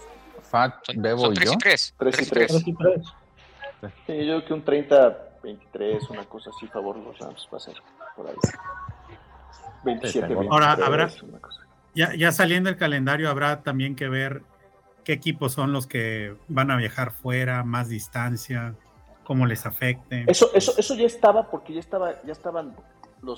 Speaker 5: Fat, Bebo
Speaker 3: y 3
Speaker 5: yo.
Speaker 3: Y 3.
Speaker 1: 3 y 3. Sí, yo creo que un 30-23, una cosa así, favor los Rams va a ser por ahí. 27 23,
Speaker 2: Ahora, habrá, ya, ya saliendo el calendario, habrá también que ver qué equipos son los que van a viajar fuera, más distancia, cómo les afecte.
Speaker 1: Eso, eso, eso ya estaba porque ya estaba, ya estaban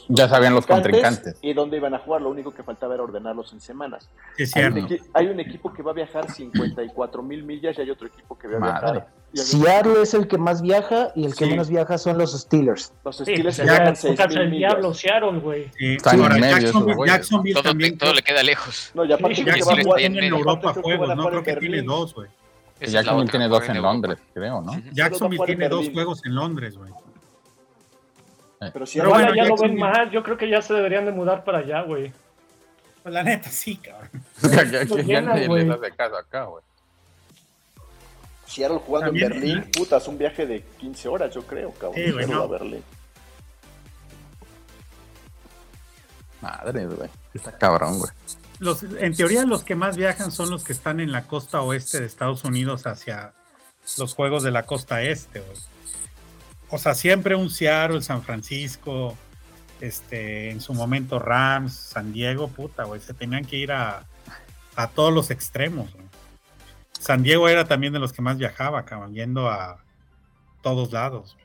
Speaker 5: ya sabían los contrincantes
Speaker 1: y dónde iban a jugar. Lo único que faltaba era ordenarlos en semanas.
Speaker 2: hay, un
Speaker 1: hay, un equipo que va a viajar 54 mil millas y hay otro equipo que va a viajar.
Speaker 6: Seattle es el que más viaja y el que menos viaja son los Steelers.
Speaker 1: Los Steelers se viajan 6
Speaker 4: mil millas. diablo, Seattle, güey.
Speaker 2: Sí, Jacksonville, Jacksonville
Speaker 3: todo,
Speaker 2: también.
Speaker 3: Todo le queda lejos.
Speaker 1: No, ya aparte
Speaker 2: sí, que va a jugar en Europa juegos, ¿no? Creo que tiene dos, güey.
Speaker 5: Jacksonville tiene dos en Londres, creo, ¿no?
Speaker 2: Jacksonville tiene dos juegos en Londres, güey.
Speaker 4: Pero si ahora ya lo ven más, yo creo que ya se deberían de mudar para allá, güey.
Speaker 2: Pues la neta, sí, cabrón.
Speaker 5: ya, de caso acá, güey.
Speaker 1: Seattle jugando en Berlín, puta, es un viaje de 15 horas, yo creo, cabrón. Sí,
Speaker 2: bueno. a
Speaker 1: Berlín.
Speaker 5: Madre, güey. Está cabrón, güey.
Speaker 2: Los, en teoría, los que más viajan son los que están en la costa oeste de Estados Unidos hacia los juegos de la costa este, güey. O sea, siempre un Seattle, San Francisco, este, en su momento Rams, San Diego, puta, güey, se tenían que ir a, a todos los extremos. Güey. San Diego era también de los que más viajaba, cabrón, yendo a todos lados.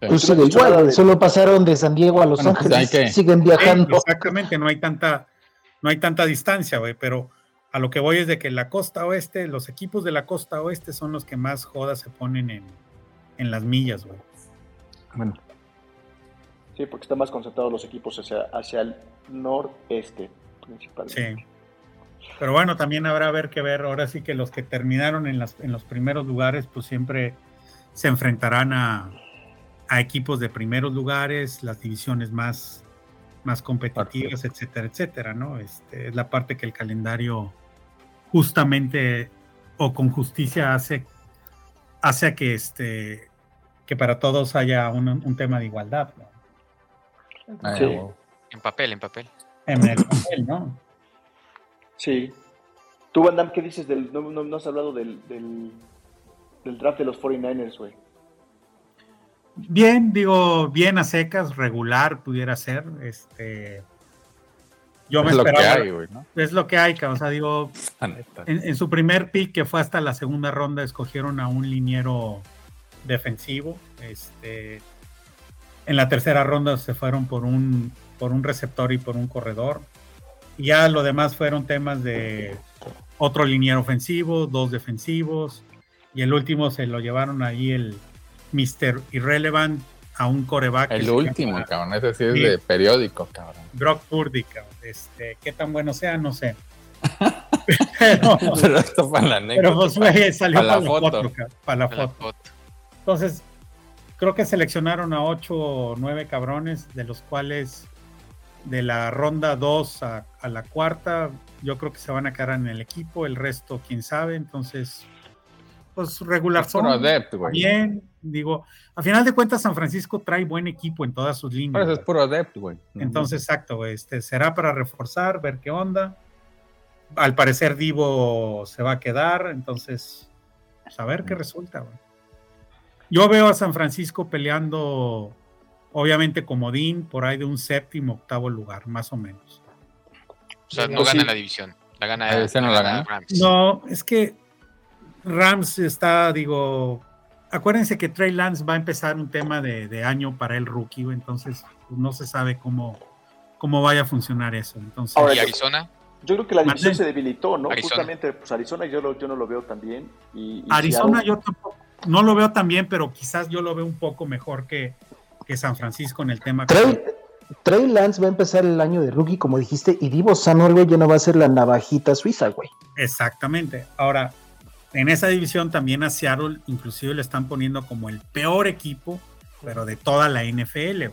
Speaker 6: Pues igual, solo pasaron de San Diego a Los pues Ángeles, siguen viajando.
Speaker 2: exactamente, no hay tanta, no hay tanta distancia, güey, pero a lo que voy es de que la costa oeste, los equipos de la costa oeste son los que más jodas se ponen en, en las millas, güey.
Speaker 1: Bueno. Sí, porque están más concentrados los equipos hacia, hacia el noreste, principalmente.
Speaker 2: Sí. Pero bueno, también habrá ver que ver, ahora sí que los que terminaron en, las, en los primeros lugares, pues siempre se enfrentarán a, a equipos de primeros lugares, las divisiones más, más competitivas, etcétera, etcétera, ¿no? Este, es la parte que el calendario justamente o con justicia hace, hace que, este, que para todos haya un, tema de igualdad, ¿no?
Speaker 3: En papel, en papel.
Speaker 2: En el papel, ¿no?
Speaker 1: Sí. Tú, Van ¿qué dices del, no, no, has hablado del, del, del draft de los 49ers, güey?
Speaker 2: Bien, digo, bien a secas, regular pudiera ser. Este, yo me es esperaba. Lo que hay, ¿no? Es lo que hay, o sea, digo, en, su primer pick, que fue hasta la segunda ronda, escogieron a un liniero defensivo. Este, en la tercera ronda se fueron por un, por un receptor y por un corredor. Y ya lo demás fueron temas de otro liniero ofensivo, dos defensivos. Y el último se lo llevaron ahí el, Mr. Irrelevant a un coreback.
Speaker 5: El último, cabrón, ese sí es de periódico, cabrón.
Speaker 2: Brock Purdy, cabrón. Este, qué tan bueno sea, no sé.
Speaker 5: pero, esto para la anécdota.
Speaker 2: Pero pues, salió para, la foto. para la foto. Entonces, creo que seleccionaron a 8 o 9 cabrones, de los cuales de la ronda 2 a, a, la cuarta, yo creo que se van a quedar en el equipo, el resto, quién sabe. Entonces, pues regular son. Bien, digo, a final de cuentas San Francisco trae buen equipo en todas sus líneas.
Speaker 5: Eso es puro adepto, güey.
Speaker 2: Entonces, exacto, este será para reforzar, ver qué onda. Al parecer Divo se va a quedar, entonces, pues, a ver qué resulta, güey. Yo veo a San Francisco peleando, obviamente, comodín, por ahí de un séptimo, octavo lugar, más o menos.
Speaker 3: O sea, no gana la división. La gana,
Speaker 5: no, la gana.
Speaker 2: no, es que Rams está, digo, acuérdense que Trey Lance va a empezar un tema de, año para el rookie, entonces pues, no se sabe cómo, cómo vaya a funcionar eso. Entonces,
Speaker 3: ¿Y Arizona?
Speaker 1: Yo creo que la división se debilitó, ¿no? Justamente, pues Arizona yo, yo no lo veo tan bien. Y,
Speaker 2: Arizona yo tampoco, no lo veo tan bien, pero quizás yo lo veo un poco mejor que, que San Francisco en el tema.
Speaker 6: Trey, Trey, Lance va a empezar el año de rookie, como dijiste, y Divo Samuel, güey, ya no va a ser la navajita suiza, güey.
Speaker 2: Exactamente. Ahora, en esa división también a Seattle inclusive le están poniendo como el peor equipo, pero de toda la NFL,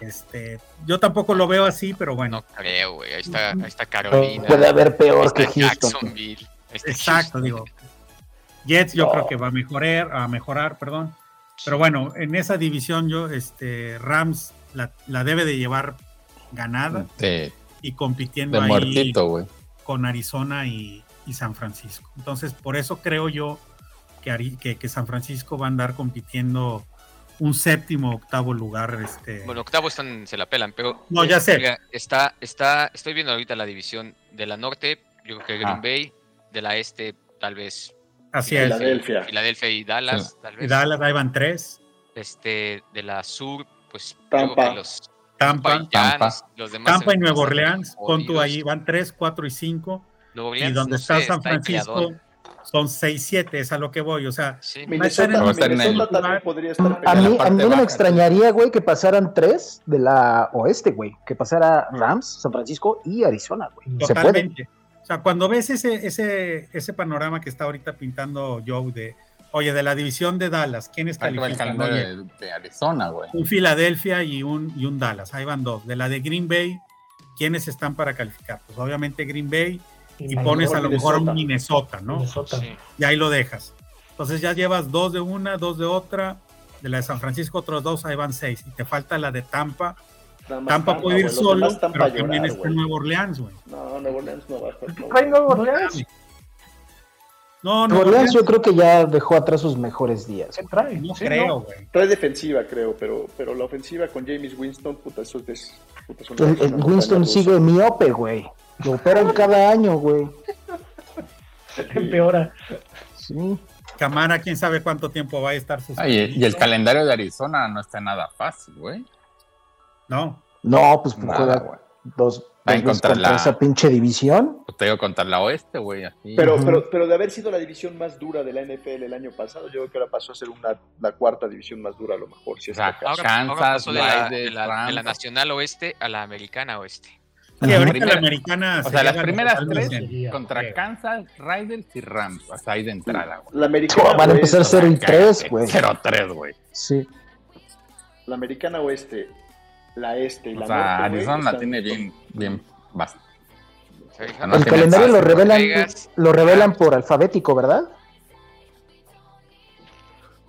Speaker 2: Este, yo tampoco lo veo así, pero bueno.
Speaker 3: No creo, güey. Ahí está, ahí está Carolina.
Speaker 6: Puede haber peor que Houston.
Speaker 2: Exacto, digo. Jets yo creo que va a mejorar, a mejorar, perdón. Pero bueno, en esa división yo, este, Rams la, debe de llevar ganada y compitiendo ahí con Arizona y, y San Francisco. Entonces, por eso creo yo que, que, San Francisco va a andar compitiendo un séptimo, octavo lugar. Este...
Speaker 3: Bueno, octavo están, se la pelan, pero.
Speaker 2: No, ya sé.
Speaker 3: está, está, estoy viendo ahorita la división de la norte, yo creo que Green ah. Bay, de la este, tal vez.
Speaker 2: Así
Speaker 1: es. Filadelfia.
Speaker 3: Filadelfia y Dallas, tal vez.
Speaker 2: Y Dallas, ahí van tres.
Speaker 3: Este, de la sur, pues.
Speaker 1: Tampa.
Speaker 3: los,
Speaker 2: Tampa, Tampa. Los demás Tampa y Nueva Orleans, pon tú ahí, van tres, cuatro y cinco y donde está San Francisco son 6-7, es a lo que voy. O sea,
Speaker 1: Minnesota, también podría estar
Speaker 6: A mí, a mí no me extrañaría, güey, que pasaran tres de la oeste, güey. Que pasara Rams, San Francisco y Arizona, güey.
Speaker 2: Totalmente. O sea, cuando ves ese, ese, ese panorama que está ahorita pintando Joe de Oye, de la división de Dallas, ¿quiénes califican?
Speaker 5: El calendario de, Arizona, güey.
Speaker 2: Un Filadelfia y un, y un Dallas, ahí van dos. De la de Green Bay, ¿quiénes están para calificar? Pues obviamente Green Bay y, pones a lo mejor un Minnesota, ¿no? Minnesota. Y ahí lo dejas. Entonces ya llevas dos de una, dos de otra. De la de San Francisco, otros dos, ahí van seis. Y te falta la de Tampa. Tampa, puede ir solo, pero también está Nuevo Orleans, güey.
Speaker 1: No, Nuevo Orleans no va a estar.
Speaker 4: ¿Hay Nuevo Orleans?
Speaker 6: No, no. Orleans yo creo que ya dejó atrás sus mejores días.
Speaker 2: Trae, no creo, güey.
Speaker 1: Trae defensiva, creo, pero, pero la ofensiva con James Winston, puta, eso es.
Speaker 6: Puta, el, Winston sigue miope, güey. Lo operan cada año, güey.
Speaker 4: Empeora.
Speaker 6: Sí.
Speaker 2: Camara, quién sabe cuánto tiempo va a estar
Speaker 5: y el calendario de Arizona no está nada fácil, güey.
Speaker 2: No.
Speaker 6: No, pues juega dos
Speaker 5: en contra, la,
Speaker 6: esa pinche división.
Speaker 5: Pues te digo contra la oeste, güey.
Speaker 1: Pero, pero, pero de haber sido la división más dura de la NFL el año pasado, yo creo que ahora pasó a ser una, la cuarta división más dura a lo mejor. Si es
Speaker 3: ahora, pasó de la, de, la, nacional oeste a la americana oeste.
Speaker 2: Sí, ahorita la americana.
Speaker 5: O sea, las primeras tres contra Kansas, Riders y Rams. Hasta ahí de entrada,
Speaker 1: güey. La americana.
Speaker 6: Van a empezar 0 y 3, güey.
Speaker 5: 0-3, güey.
Speaker 6: Sí.
Speaker 1: La americana oeste la este y la
Speaker 5: o sea, Arizona la tiene bien, bien basta.
Speaker 6: el calendario lo revelan, lo revelan por alfabético, ¿verdad?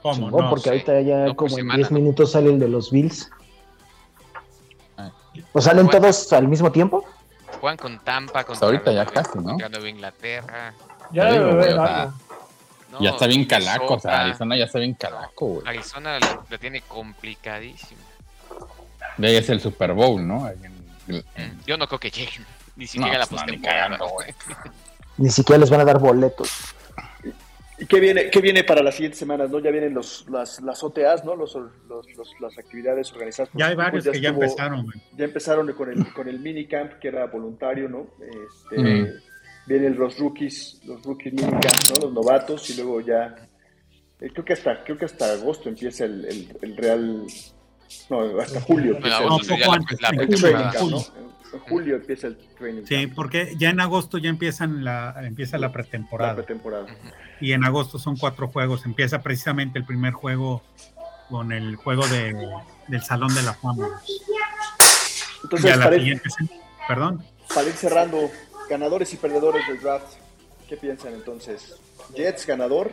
Speaker 2: ¿Cómo? No,
Speaker 6: porque ahorita ya como en 10 minutos sale el de los Bills. Ah. ¿O salen todos al mismo tiempo?
Speaker 3: Juegan con Tampa, con
Speaker 5: ahorita ya casi, ¿no?
Speaker 3: Nueva Inglaterra.
Speaker 4: Ya,
Speaker 5: ya está bien calaco, o sea, Arizona ya está bien calaco, güey.
Speaker 3: Arizona la tiene complicadísimo.
Speaker 5: De ahí es el Super Bowl, ¿no?
Speaker 3: Yo no creo que lleguen. Ni siquiera la pues, postemporada.
Speaker 6: Ni siquiera les van a dar boletos.
Speaker 1: ¿Y qué viene, qué viene para las siguientes semanas? ¿no? Ya vienen los, las, las OTAs, ¿no? Los, los, las actividades organizadas.
Speaker 2: ya hay varios que ya empezaron. Güey.
Speaker 1: Ya empezaron con el, con el minicamp, que era voluntario, ¿no? Este, Vienen los rookies, los rookies minicamp, ¿no? Los novatos, y luego ya... Eh, creo, que hasta, creo que hasta agosto empieza el, el, el Real no, hasta julio. En julio empieza el training.
Speaker 2: Sí, porque ya en agosto ya empiezan la, empieza la pretemporada.
Speaker 1: pretemporada.
Speaker 2: Y en agosto son cuatro juegos. Empieza precisamente el primer juego con el juego de, del Salón de la Fama.
Speaker 1: Entonces, para
Speaker 2: perdón.
Speaker 1: Para ir cerrando, ganadores y perdedores del draft, ¿qué piensan entonces? Jets ganador,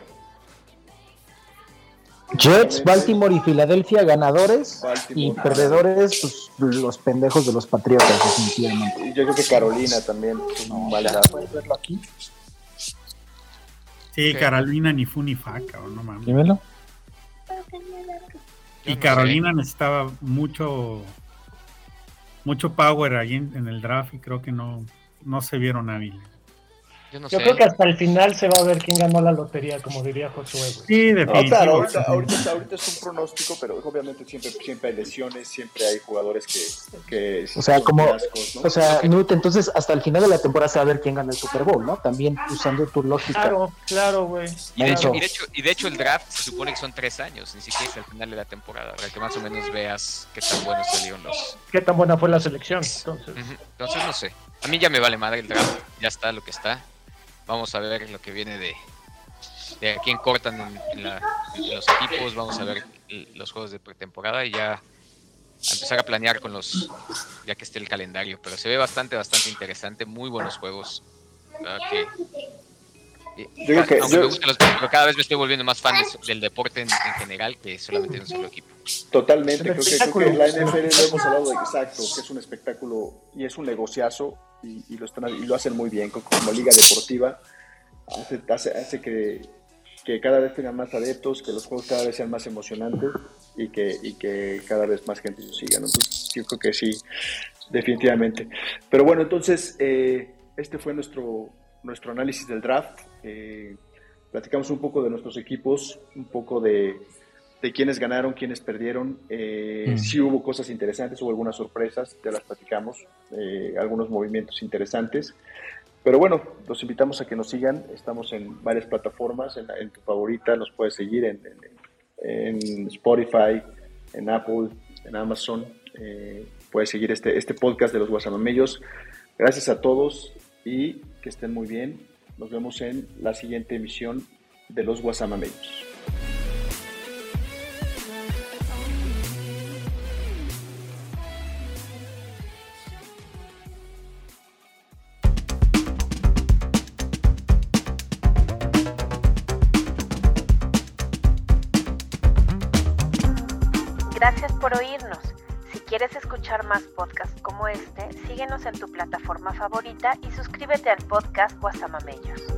Speaker 6: Jets, Baltimore y Filadelfia ganadores y perdedores, pues los pendejos de los Patriotas, definitivamente.
Speaker 1: Yo creo que Carolina también. No, ¿Puedes
Speaker 6: verlo aquí?
Speaker 2: Sí, Carolina ni fu ni fa, no mames.
Speaker 6: Dímelo.
Speaker 2: Y Carolina necesitaba mucho mucho power ahí en, el draft y creo que no, no se vieron hábiles.
Speaker 4: Yo, creo que hasta el final se va a ver quién ganó la lotería, como diría Josué.
Speaker 2: Sí, definitivamente.
Speaker 1: claro, ahorita, ahorita, es un pronóstico, pero obviamente siempre, siempre hay lesiones, siempre hay jugadores que... que
Speaker 6: o sea, como... O sea, Nut, entonces hasta el final de la temporada se va a ver quién gana el Super Bowl, ¿no? También usando tu lógica.
Speaker 4: Claro, claro, güey.
Speaker 3: Y, de hecho, y, de hecho, el draft se supone que son tres años, ni siquiera es al final de la temporada, para que más o menos veas qué tan buenos salieron los...
Speaker 4: Qué tan buena fue la selección, entonces.
Speaker 3: Entonces, no sé. A mí ya me vale madre el draft, ya está lo que está Vamos a ver lo que viene de, de a quién cortan en, los equipos. Vamos a ver los juegos de pretemporada y ya empezar a planear con los, ya que esté el calendario. Pero se ve bastante, bastante interesante. Muy buenos juegos. Que,
Speaker 1: yo que,
Speaker 3: pero cada vez me estoy volviendo más fan del deporte en, general que solamente de un solo equipo.
Speaker 1: Totalmente, creo que, creo que la NFL lo hemos hablado de exacto, que es un espectáculo y es un negociazo y, lo, están, y lo hacen muy bien como liga deportiva. Hace, hace, que, que, cada vez tengan más adeptos, que los juegos cada vez sean más emocionantes y que, cada vez más gente los siga. Entonces, yo creo que sí, definitivamente. Pero bueno, entonces, eh, este fue nuestro, nuestro análisis del draft. Eh, platicamos un poco de nuestros equipos, un poco de, de quiénes ganaron, quiénes perdieron. Eh, mm. Sí hubo cosas interesantes, hubo algunas sorpresas, te las platicamos, eh, algunos movimientos interesantes. Pero bueno, los invitamos a que nos sigan. Estamos en varias plataformas, en, tu favorita, nos puedes seguir en, en, Spotify, en Apple, en Amazon. Eh, puedes seguir este, este podcast de los Guasamamellos. Gracias a todos y que estén muy bien. Nos vemos en la siguiente emisión de los Guasamamellos.
Speaker 8: Y suscríbete al podcast Guasamamellos.